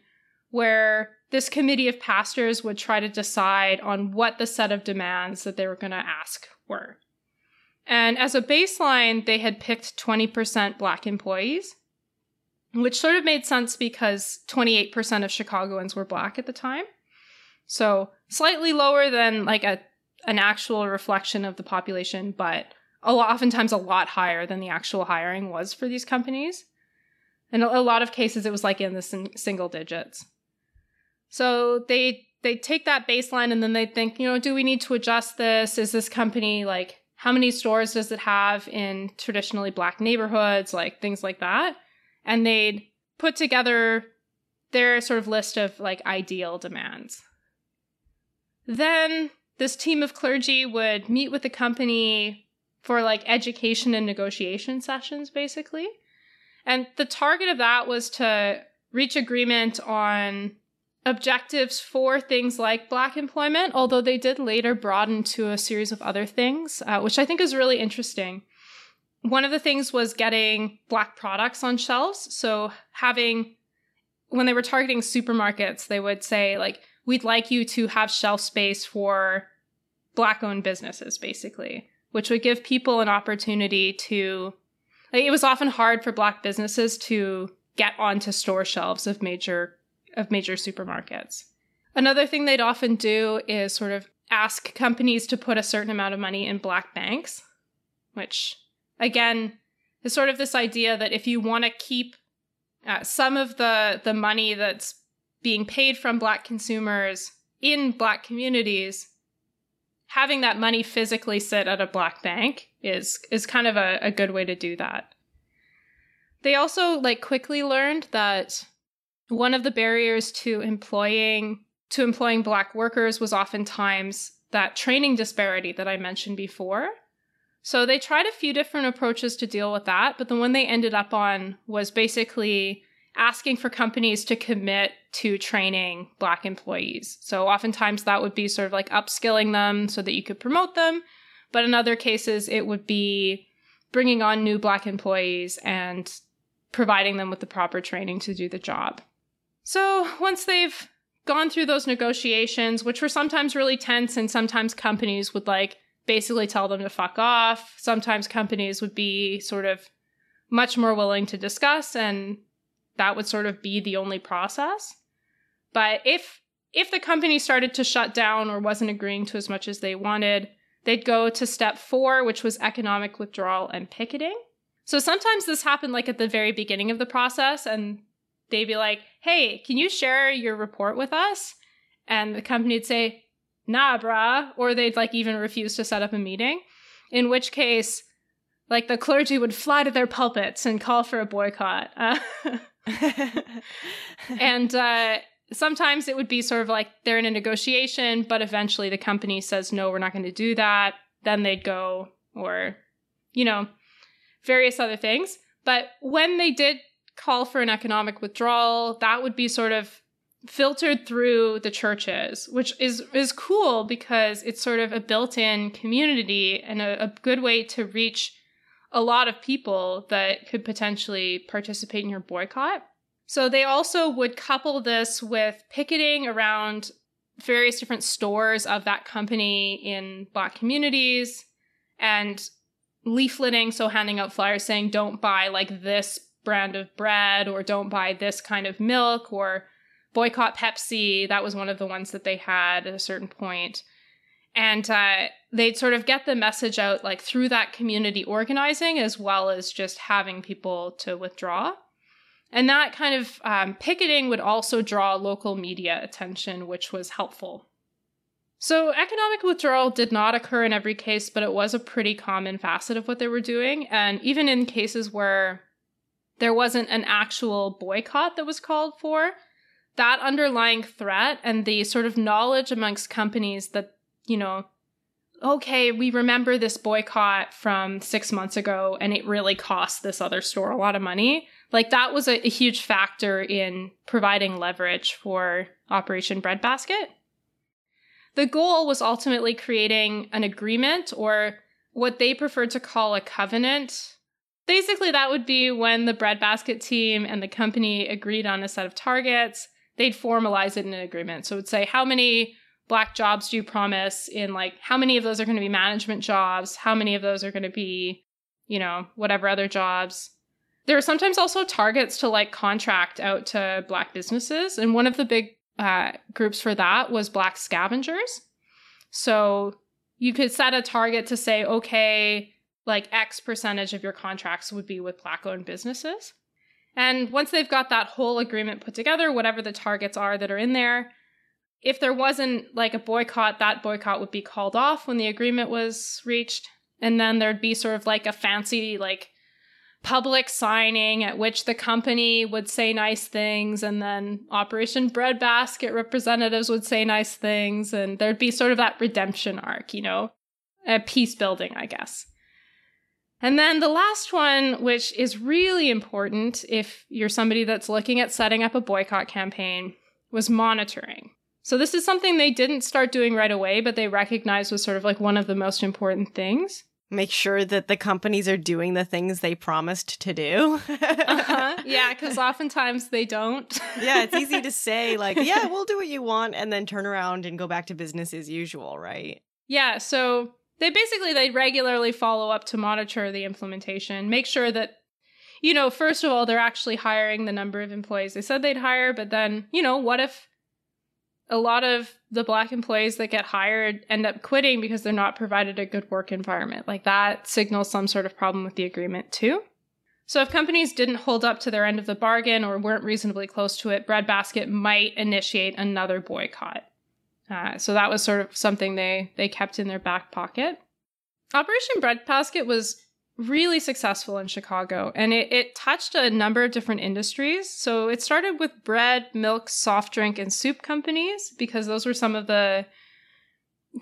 Speaker 2: where this committee of pastors would try to decide on what the set of demands that they were going to ask were. And as a baseline, they had picked 20% Black employees, which sort of made sense because 28% of Chicagoans were Black at the time. So, slightly lower than like a, an actual reflection of the population, but a lot, oftentimes a lot higher than the actual hiring was for these companies. In a, a lot of cases, it was like in the sin- single digits. So they they take that baseline and then they think, you know, do we need to adjust this? Is this company like how many stores does it have in traditionally black neighborhoods, like things like that? And they'd put together their sort of list of like ideal demands. Then this team of clergy would meet with the company for like education and negotiation sessions, basically. And the target of that was to reach agreement on objectives for things like black employment, although they did later broaden to a series of other things, uh, which I think is really interesting. One of the things was getting black products on shelves. So having, when they were targeting supermarkets, they would say, like, we'd like you to have shelf space for black owned businesses, basically, which would give people an opportunity to. Like, it was often hard for black businesses to get onto store shelves of major of major supermarkets. Another thing they'd often do is sort of ask companies to put a certain amount of money in black banks, which again is sort of this idea that if you want to keep uh, some of the the money that's being paid from black consumers in black communities having that money physically sit at a black bank is is kind of a, a good way to do that they also like quickly learned that one of the barriers to employing to employing black workers was oftentimes that training disparity that I mentioned before. So they tried a few different approaches to deal with that, but the one they ended up on was basically asking for companies to commit to training black employees. So oftentimes that would be sort of like upskilling them so that you could promote them, but in other cases it would be bringing on new black employees and providing them with the proper training to do the job. So once they've gone through those negotiations, which were sometimes really tense, and sometimes companies would like basically tell them to fuck off. Sometimes companies would be sort of much more willing to discuss, and that would sort of be the only process. But if if the company started to shut down or wasn't agreeing to as much as they wanted, they'd go to step four, which was economic withdrawal and picketing. So sometimes this happened like at the very beginning of the process, and they'd be like, hey, can you share your report with us? And the company would say, nah, brah. Or they'd like even refuse to set up a meeting, in which case, like the clergy would fly to their pulpits and call for a boycott. Uh, and uh, sometimes it would be sort of like they're in a negotiation, but eventually the company says, no, we're not going to do that. Then they'd go, or, you know, various other things. But when they did call for an economic withdrawal, that would be sort of filtered through the churches, which is is cool because it's sort of a built-in community and a, a good way to reach a lot of people that could potentially participate in your boycott. So they also would couple this with picketing around various different stores of that company in black communities and leafleting, so handing out flyers saying don't buy like this brand of bread or don't buy this kind of milk or boycott Pepsi. That was one of the ones that they had at a certain point. And uh, they'd sort of get the message out like through that community organizing as well as just having people to withdraw. And that kind of um, picketing would also draw local media attention, which was helpful. So, economic withdrawal did not occur in every case, but it was a pretty common facet of what they were doing. And even in cases where there wasn't an actual boycott that was called for, that underlying threat and the sort of knowledge amongst companies that, you know, okay, we remember this boycott from six months ago and it really cost this other store a lot of money. Like that was a, a huge factor in providing leverage for Operation Breadbasket. The goal was ultimately creating an agreement or what they preferred to call a covenant basically that would be when the breadbasket team and the company agreed on a set of targets they'd formalize it in an agreement. So it would say how many black jobs do you promise in like how many of those are going to be management jobs? How many of those are going to be you know whatever other jobs? There are sometimes also targets to like contract out to black businesses and one of the big uh, groups for that was black scavengers. So you could set a target to say okay like X percentage of your contracts would be with black owned businesses. And once they've got that whole agreement put together, whatever the targets are that are in there, if there wasn't like a boycott, that boycott would be called off when the agreement was reached. And then there'd be sort of like a fancy, like, public signing at which the company would say nice things and then Operation Breadbasket representatives would say nice things and there'd be sort of that redemption arc, you know, a peace building, I guess. And then the last one, which is really important if you're somebody that's looking at setting up a boycott campaign, was monitoring. So this is something they didn't start doing right away, but they recognized was sort of like one of the most important things.
Speaker 1: Make sure that the companies are doing the things they promised to do.
Speaker 2: uh-huh. Yeah, because oftentimes they don't.
Speaker 1: yeah, it's easy to say, like, yeah, we'll do what you want, and then turn around and go back to business as usual, right?
Speaker 2: Yeah, so they basically they regularly follow up to monitor the implementation, make sure that you know, first of all, they're actually hiring the number of employees they said they'd hire, but then, you know, what if a lot of the black employees that get hired end up quitting because they're not provided a good work environment. Like that signals some sort of problem with the agreement too. So if companies didn't hold up to their end of the bargain or weren't reasonably close to it, Breadbasket might initiate another boycott. Uh, so that was sort of something they they kept in their back pocket. Operation Breadbasket was really successful in Chicago and it, it touched a number of different industries. So it started with bread, milk, soft drink, and soup companies because those were some of the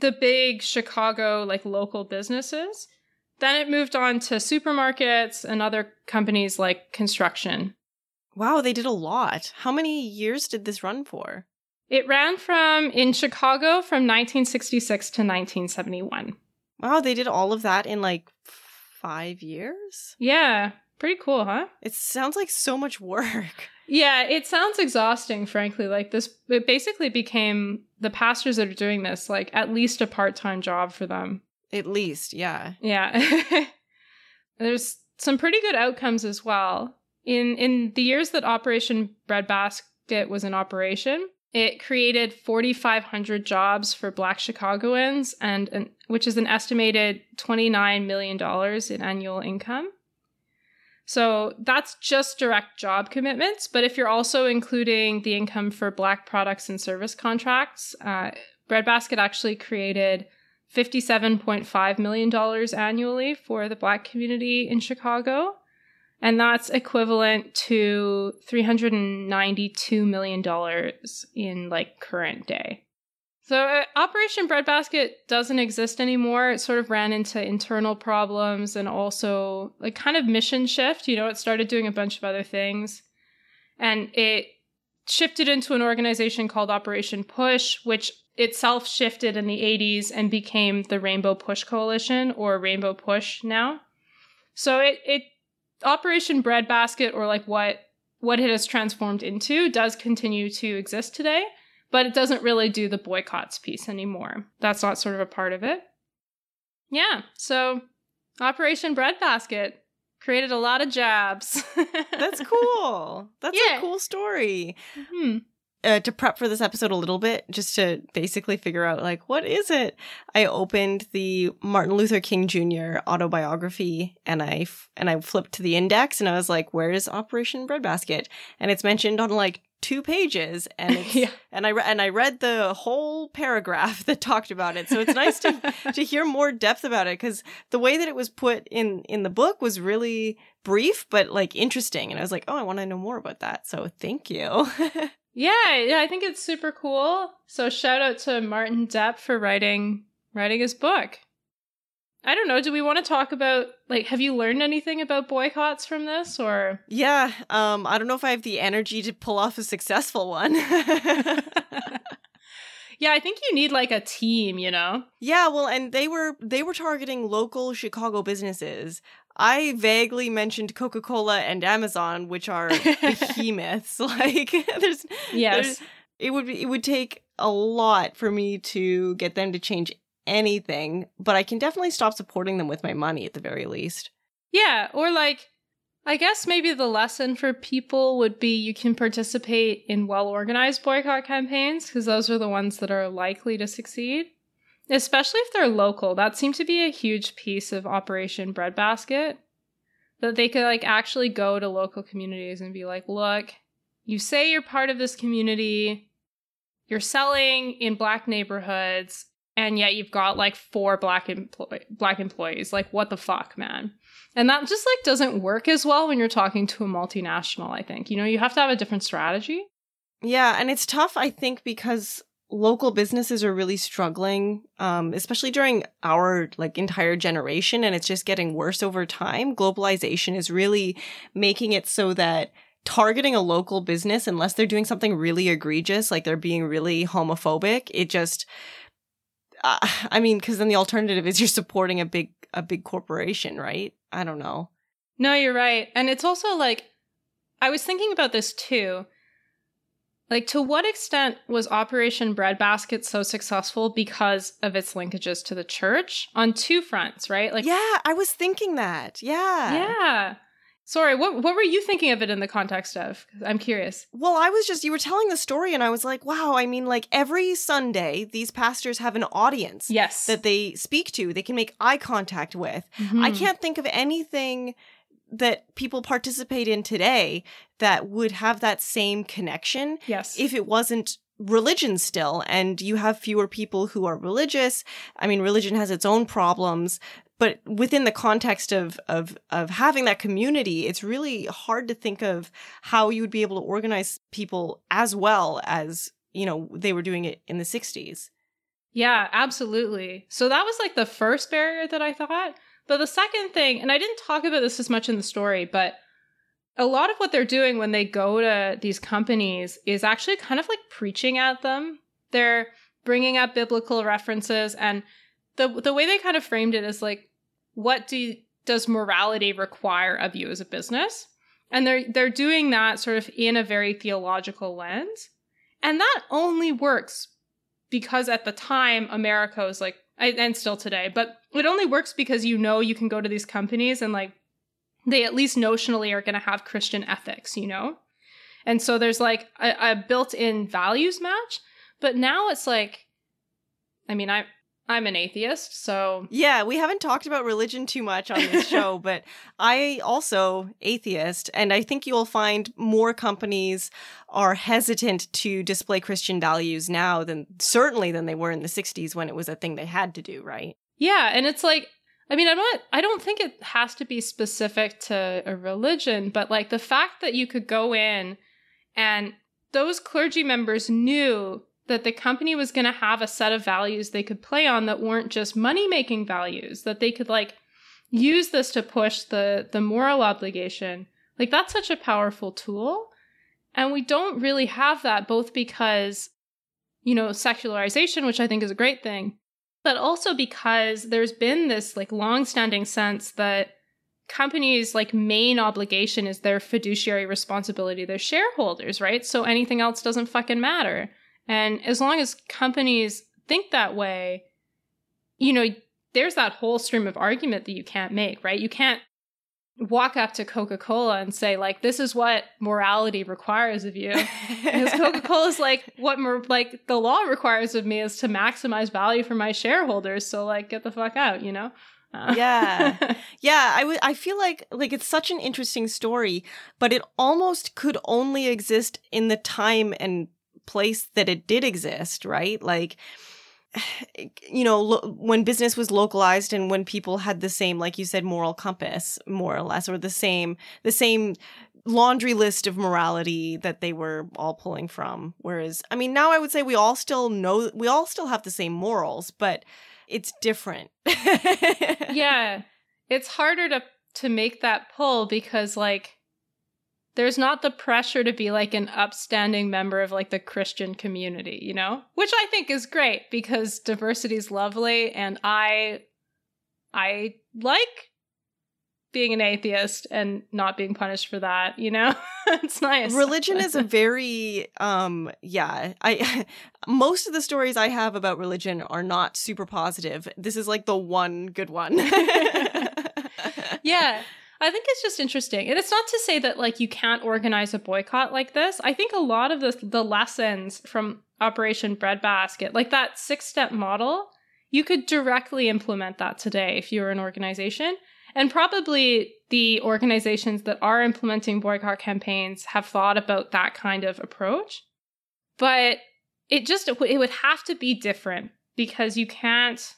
Speaker 2: the big Chicago like local businesses. Then it moved on to supermarkets and other companies like construction.
Speaker 1: Wow, they did a lot. How many years did this run for?
Speaker 2: It ran from in Chicago from 1966 to 1971.
Speaker 1: Wow, they did all of that in like five years?
Speaker 2: Yeah. Pretty cool, huh?
Speaker 1: It sounds like so much work.
Speaker 2: Yeah, it sounds exhausting, frankly. Like this, it basically became the pastors that are doing this, like at least a part time job for them.
Speaker 1: At least, yeah.
Speaker 2: Yeah. There's some pretty good outcomes as well. In in the years that Operation Breadbasket was in operation, it created 4,500 jobs for Black Chicagoans, and an, which is an estimated $29 million in annual income. So that's just direct job commitments. But if you're also including the income for Black products and service contracts, uh, Breadbasket actually created $57.5 million annually for the Black community in Chicago. And that's equivalent to $392 million in like current day. So uh, Operation Breadbasket doesn't exist anymore. It sort of ran into internal problems and also like kind of mission shift. You know, it started doing a bunch of other things. And it shifted into an organization called Operation Push, which itself shifted in the 80s and became the Rainbow Push Coalition or Rainbow Push now. So it, it Operation Breadbasket or like what what it has transformed into does continue to exist today but it doesn't really do the boycotts piece anymore. That's not sort of a part of it. Yeah, so Operation Breadbasket created a lot of jobs.
Speaker 1: That's cool. That's yeah. a cool story.
Speaker 2: Mm-hmm.
Speaker 1: Uh, to prep for this episode a little bit, just to basically figure out like what is it, I opened the Martin Luther King Jr. autobiography and I f- and I flipped to the index and I was like, "Where is Operation Breadbasket?" And it's mentioned on like two pages and yeah. and I re- and I read the whole paragraph that talked about it. So it's nice to to hear more depth about it cuz the way that it was put in in the book was really brief but like interesting and I was like, "Oh, I want to know more about that." So thank you.
Speaker 2: yeah, yeah, I think it's super cool. So shout out to Martin Deppe for writing writing his book. I don't know. Do we want to talk about like have you learned anything about boycotts from this or
Speaker 1: Yeah, um I don't know if I have the energy to pull off a successful one.
Speaker 2: Yeah, I think you need like a team, you know.
Speaker 1: Yeah, well, and they were they were targeting local Chicago businesses. I vaguely mentioned Coca-Cola and Amazon, which are behemoths. like there's
Speaker 2: Yes.
Speaker 1: There's, it would be, it would take a lot for me to get them to change anything, but I can definitely stop supporting them with my money at the very least.
Speaker 2: Yeah, or like I guess maybe the lesson for people would be you can participate in well organized boycott campaigns because those are the ones that are likely to succeed, especially if they're local. That seemed to be a huge piece of Operation Breadbasket that they could like actually go to local communities and be like, look, you say you're part of this community, you're selling in black neighborhoods, and yet you've got like four black employ- black employees. Like what the fuck, man? And that just like doesn't work as well when you're talking to a multinational, I think. You know, you have to have a different strategy.
Speaker 1: Yeah, and it's tough I think because local businesses are really struggling um, especially during our like entire generation and it's just getting worse over time globalization is really making it so that targeting a local business unless they're doing something really egregious like they're being really homophobic it just uh, i mean because then the alternative is you're supporting a big a big corporation right i don't know
Speaker 2: no you're right and it's also like i was thinking about this too like, to what extent was Operation Breadbasket so successful because of its linkages to the church on two fronts, right? Like,
Speaker 1: yeah, I was thinking that. Yeah.
Speaker 2: Yeah. Sorry, what what were you thinking of it in the context of? I'm curious.
Speaker 1: Well, I was just you were telling the story and I was like, wow, I mean like every Sunday these pastors have an audience
Speaker 2: yes.
Speaker 1: that they speak to, they can make eye contact with.
Speaker 2: Mm-hmm.
Speaker 1: I can't think of anything that people participate in today that would have that same connection
Speaker 2: yes.
Speaker 1: if it wasn't religion still and you have fewer people who are religious i mean religion has its own problems but within the context of of of having that community it's really hard to think of how you would be able to organize people as well as you know they were doing it in the 60s
Speaker 2: yeah absolutely. So that was like the first barrier that i thought. But the second thing, and I didn't talk about this as much in the story, but a lot of what they're doing when they go to these companies is actually kind of like preaching at them. They're bringing up biblical references and the the way they kind of framed it is like what do does morality require of you as a business? And they're they're doing that sort of in a very theological lens. And that only works because at the time America was like and still today, but it only works because you know you can go to these companies and like they at least notionally are going to have Christian ethics, you know? And so there's like a, a built in values match. But now it's like, I mean, I, I'm an atheist, so
Speaker 1: yeah, we haven't talked about religion too much on this show, but I also atheist, and I think you'll find more companies are hesitant to display Christian values now than certainly than they were in the '60s when it was a thing they had to do, right?
Speaker 2: Yeah, and it's like, I mean, I'm not. I don't think it has to be specific to a religion, but like the fact that you could go in and those clergy members knew that the company was going to have a set of values they could play on that weren't just money making values that they could like use this to push the the moral obligation. Like that's such a powerful tool. And we don't really have that both because you know secularization which i think is a great thing but also because there's been this like long-standing sense that companies like main obligation is their fiduciary responsibility their shareholders right? So anything else doesn't fucking matter and as long as companies think that way, you know, there's that whole stream of argument that you can't make, right? You can't walk up to Coca-Cola and say like this is what morality requires of you. because Coca-Cola is like what mor- like the law requires of me is to maximize value for my shareholders, so like get the fuck out, you know?
Speaker 1: Uh. yeah. Yeah, I would I feel like like it's such an interesting story, but it almost could only exist in the time and place that it did exist, right? Like, you know, lo- when business was localized and when people had the same, like you said, moral compass, more or less, or the same, the same laundry list of morality that they were all pulling from. Whereas, I mean, now I would say we all still know, we all still have the same morals, but it's different.
Speaker 2: yeah. It's harder to, to make that pull because, like, there's not the pressure to be like an upstanding member of like the Christian community, you know? Which I think is great because diversity is lovely and I I like being an atheist and not being punished for that, you know? it's nice.
Speaker 1: Religion is a very um yeah, I most of the stories I have about religion are not super positive. This is like the one good one.
Speaker 2: yeah. I think it's just interesting. And it's not to say that like you can't organize a boycott like this. I think a lot of the the lessons from Operation Breadbasket, like that six-step model, you could directly implement that today if you're an organization. And probably the organizations that are implementing boycott campaigns have thought about that kind of approach. But it just it would have to be different because you can't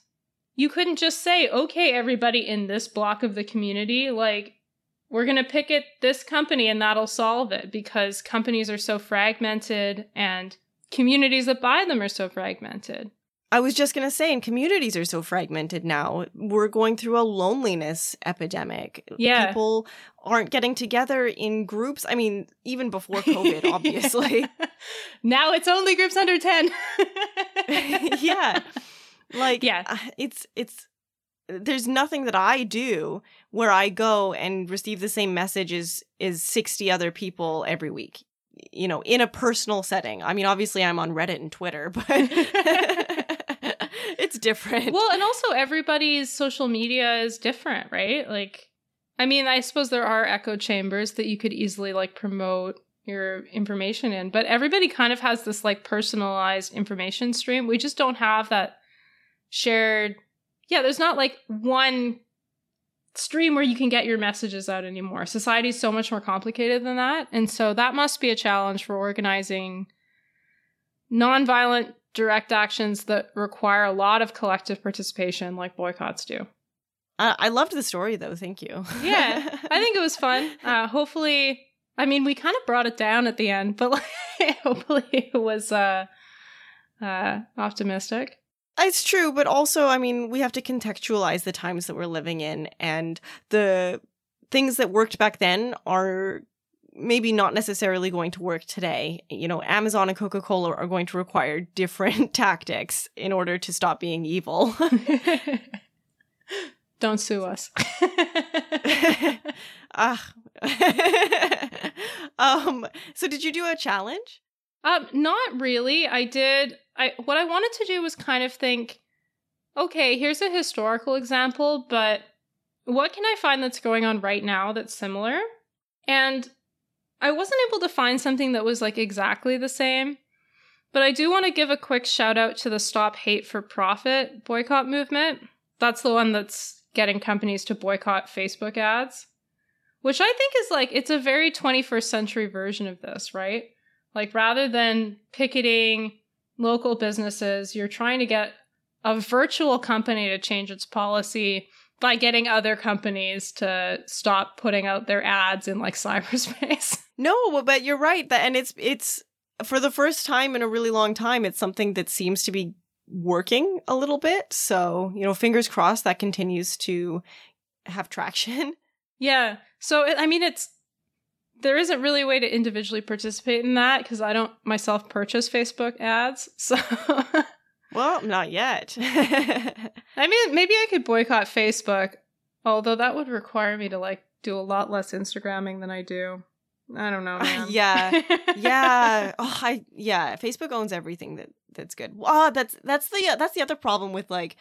Speaker 2: you couldn't just say, okay, everybody in this block of the community, like, we're going to pick it this company and that'll solve it because companies are so fragmented and communities that buy them are so fragmented.
Speaker 1: I was just going to say, and communities are so fragmented now. We're going through a loneliness epidemic.
Speaker 2: Yeah.
Speaker 1: People aren't getting together in groups. I mean, even before COVID, obviously.
Speaker 2: now it's only groups under 10.
Speaker 1: yeah. Like,
Speaker 2: Yeah.
Speaker 1: uh, it's, it's, there's nothing that I do where I go and receive the same message as, as 60 other people every week, you know, in a personal setting. I mean, obviously I'm on Reddit and Twitter, but it's different.
Speaker 2: well, and also everybody's social media is different, right? Like, I mean, I suppose there are echo chambers that you could easily like promote your information in, but everybody kind of has this like personalized information stream. We just don't have that shared. Yeah, there's not like one stream where you can get your messages out anymore. Society's so much more complicated than that. And so that must be a challenge for organizing nonviolent direct actions that require a lot of collective participation like boycotts do.
Speaker 1: Uh, I loved the story though. Thank you.
Speaker 2: Yeah, I think it was fun. Uh, hopefully, I mean, we kind of brought it down at the end, but like, hopefully it was uh, uh, optimistic.
Speaker 1: It's true, but also, I mean, we have to contextualize the times that we're living in, and the things that worked back then are maybe not necessarily going to work today. You know, Amazon and Coca Cola are going to require different tactics in order to stop being evil.
Speaker 2: Don't sue us.
Speaker 1: Ah. um. So, did you do a challenge?
Speaker 2: Um, not really. I did. I what I wanted to do was kind of think, okay, here's a historical example, but what can I find that's going on right now that's similar? And I wasn't able to find something that was like exactly the same. But I do want to give a quick shout out to the Stop Hate for Profit boycott movement. That's the one that's getting companies to boycott Facebook ads, which I think is like, it's a very 21st century version of this, right? Like, rather than picketing local businesses, you're trying to get a virtual company to change its policy by getting other companies to stop putting out their ads in like cyberspace.
Speaker 1: No, but you're right. That and it's it's for the first time in a really long time. It's something that seems to be working a little bit. So you know, fingers crossed that continues to have traction.
Speaker 2: yeah. So, I mean, it's there isn't really a way to individually participate in that because I don't myself purchase Facebook ads. So,
Speaker 1: Well, not yet.
Speaker 2: I mean, maybe I could boycott Facebook, although that would require me to like do a lot less Instagramming than I do. I don't know, man.
Speaker 1: yeah, yeah. Oh, I yeah. Facebook owns everything that that's good. Ah, that's that's the that's the other problem with like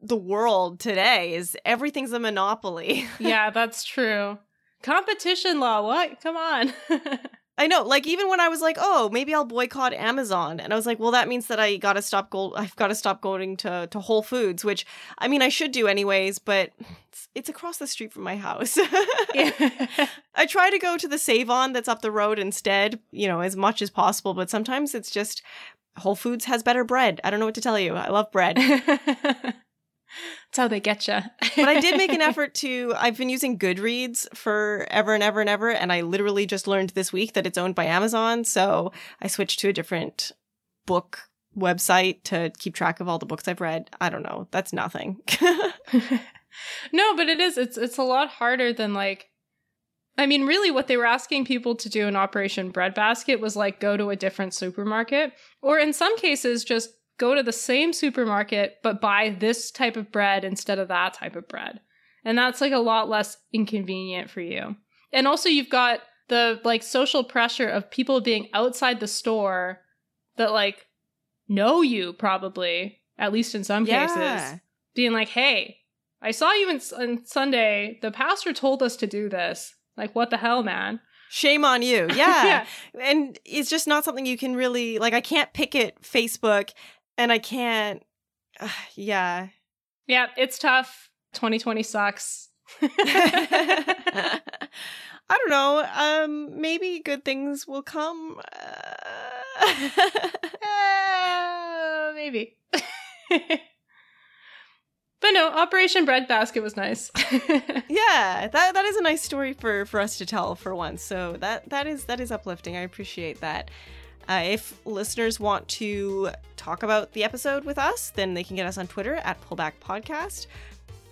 Speaker 1: the world today is everything's a monopoly.
Speaker 2: yeah, that's true. Competition law, what? Come on.
Speaker 1: I know, like even when I was like, "Oh, maybe I'll boycott Amazon," and I was like, "Well, that means that I gotta stop go. I've got to stop going to to Whole Foods," which I mean, I should do anyways, but it's, it's across the street from my house. I try to go to the Save On that's up the road instead, you know, as much as possible, but sometimes it's just Whole Foods has better bread. I don't know what to tell you. I love bread.
Speaker 2: That's how they get you.
Speaker 1: but I did make an effort to. I've been using Goodreads for ever and ever and ever, and I literally just learned this week that it's owned by Amazon. So I switched to a different book website to keep track of all the books I've read. I don't know. That's nothing.
Speaker 2: no, but it is. It's it's a lot harder than like. I mean, really, what they were asking people to do in Operation Breadbasket was like go to a different supermarket, or in some cases, just go to the same supermarket but buy this type of bread instead of that type of bread. And that's like a lot less inconvenient for you. And also, you've got the like social pressure of people being outside the store that like know you probably, at least in some cases being like, "Hey, I saw you in, on Sunday. The pastor told us to do this. Like, what the hell, man?"
Speaker 1: Shame on you. Yeah. And it's just not something you can really like I can't picket Facebook and I can't uh, yeah.
Speaker 2: yeah, it's tough. 2020 sucks.
Speaker 1: I don't know. Um maybe good things will come. Uh,
Speaker 2: Uh, maybe. but no, Operation Breadbasket was nice.
Speaker 1: yeah, that that is a nice story for for us to tell for once. So that that is that is uplifting. I appreciate that. Uh, if listeners want to talk about the episode with us, then they can get us on Twitter at Pullback Podcast.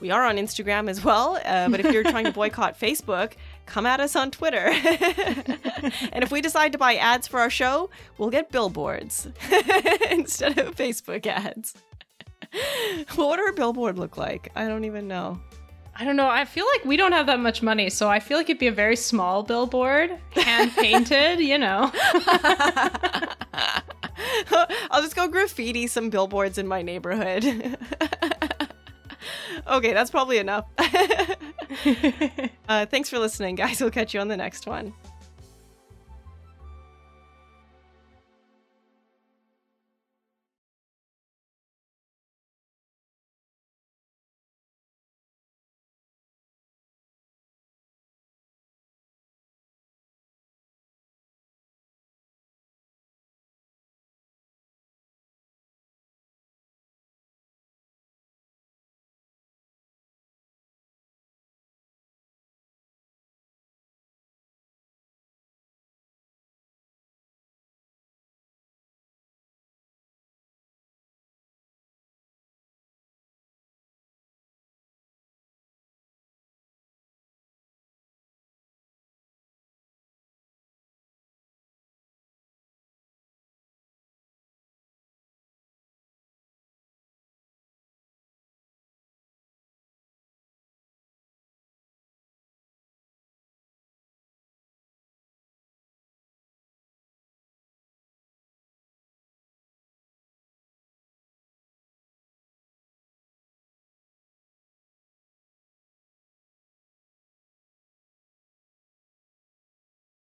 Speaker 1: We are on Instagram as well, uh, but if you're trying to boycott Facebook, come at us on Twitter. and if we decide to buy ads for our show, we'll get billboards instead of Facebook ads. what would our billboard look like? I don't even know.
Speaker 2: I don't know. I feel like we don't have that much money, so I feel like it'd be a very small billboard, hand painted, you know.
Speaker 1: I'll just go graffiti some billboards in my neighborhood. okay, that's probably enough. uh, thanks for listening, guys. We'll catch you on the next one.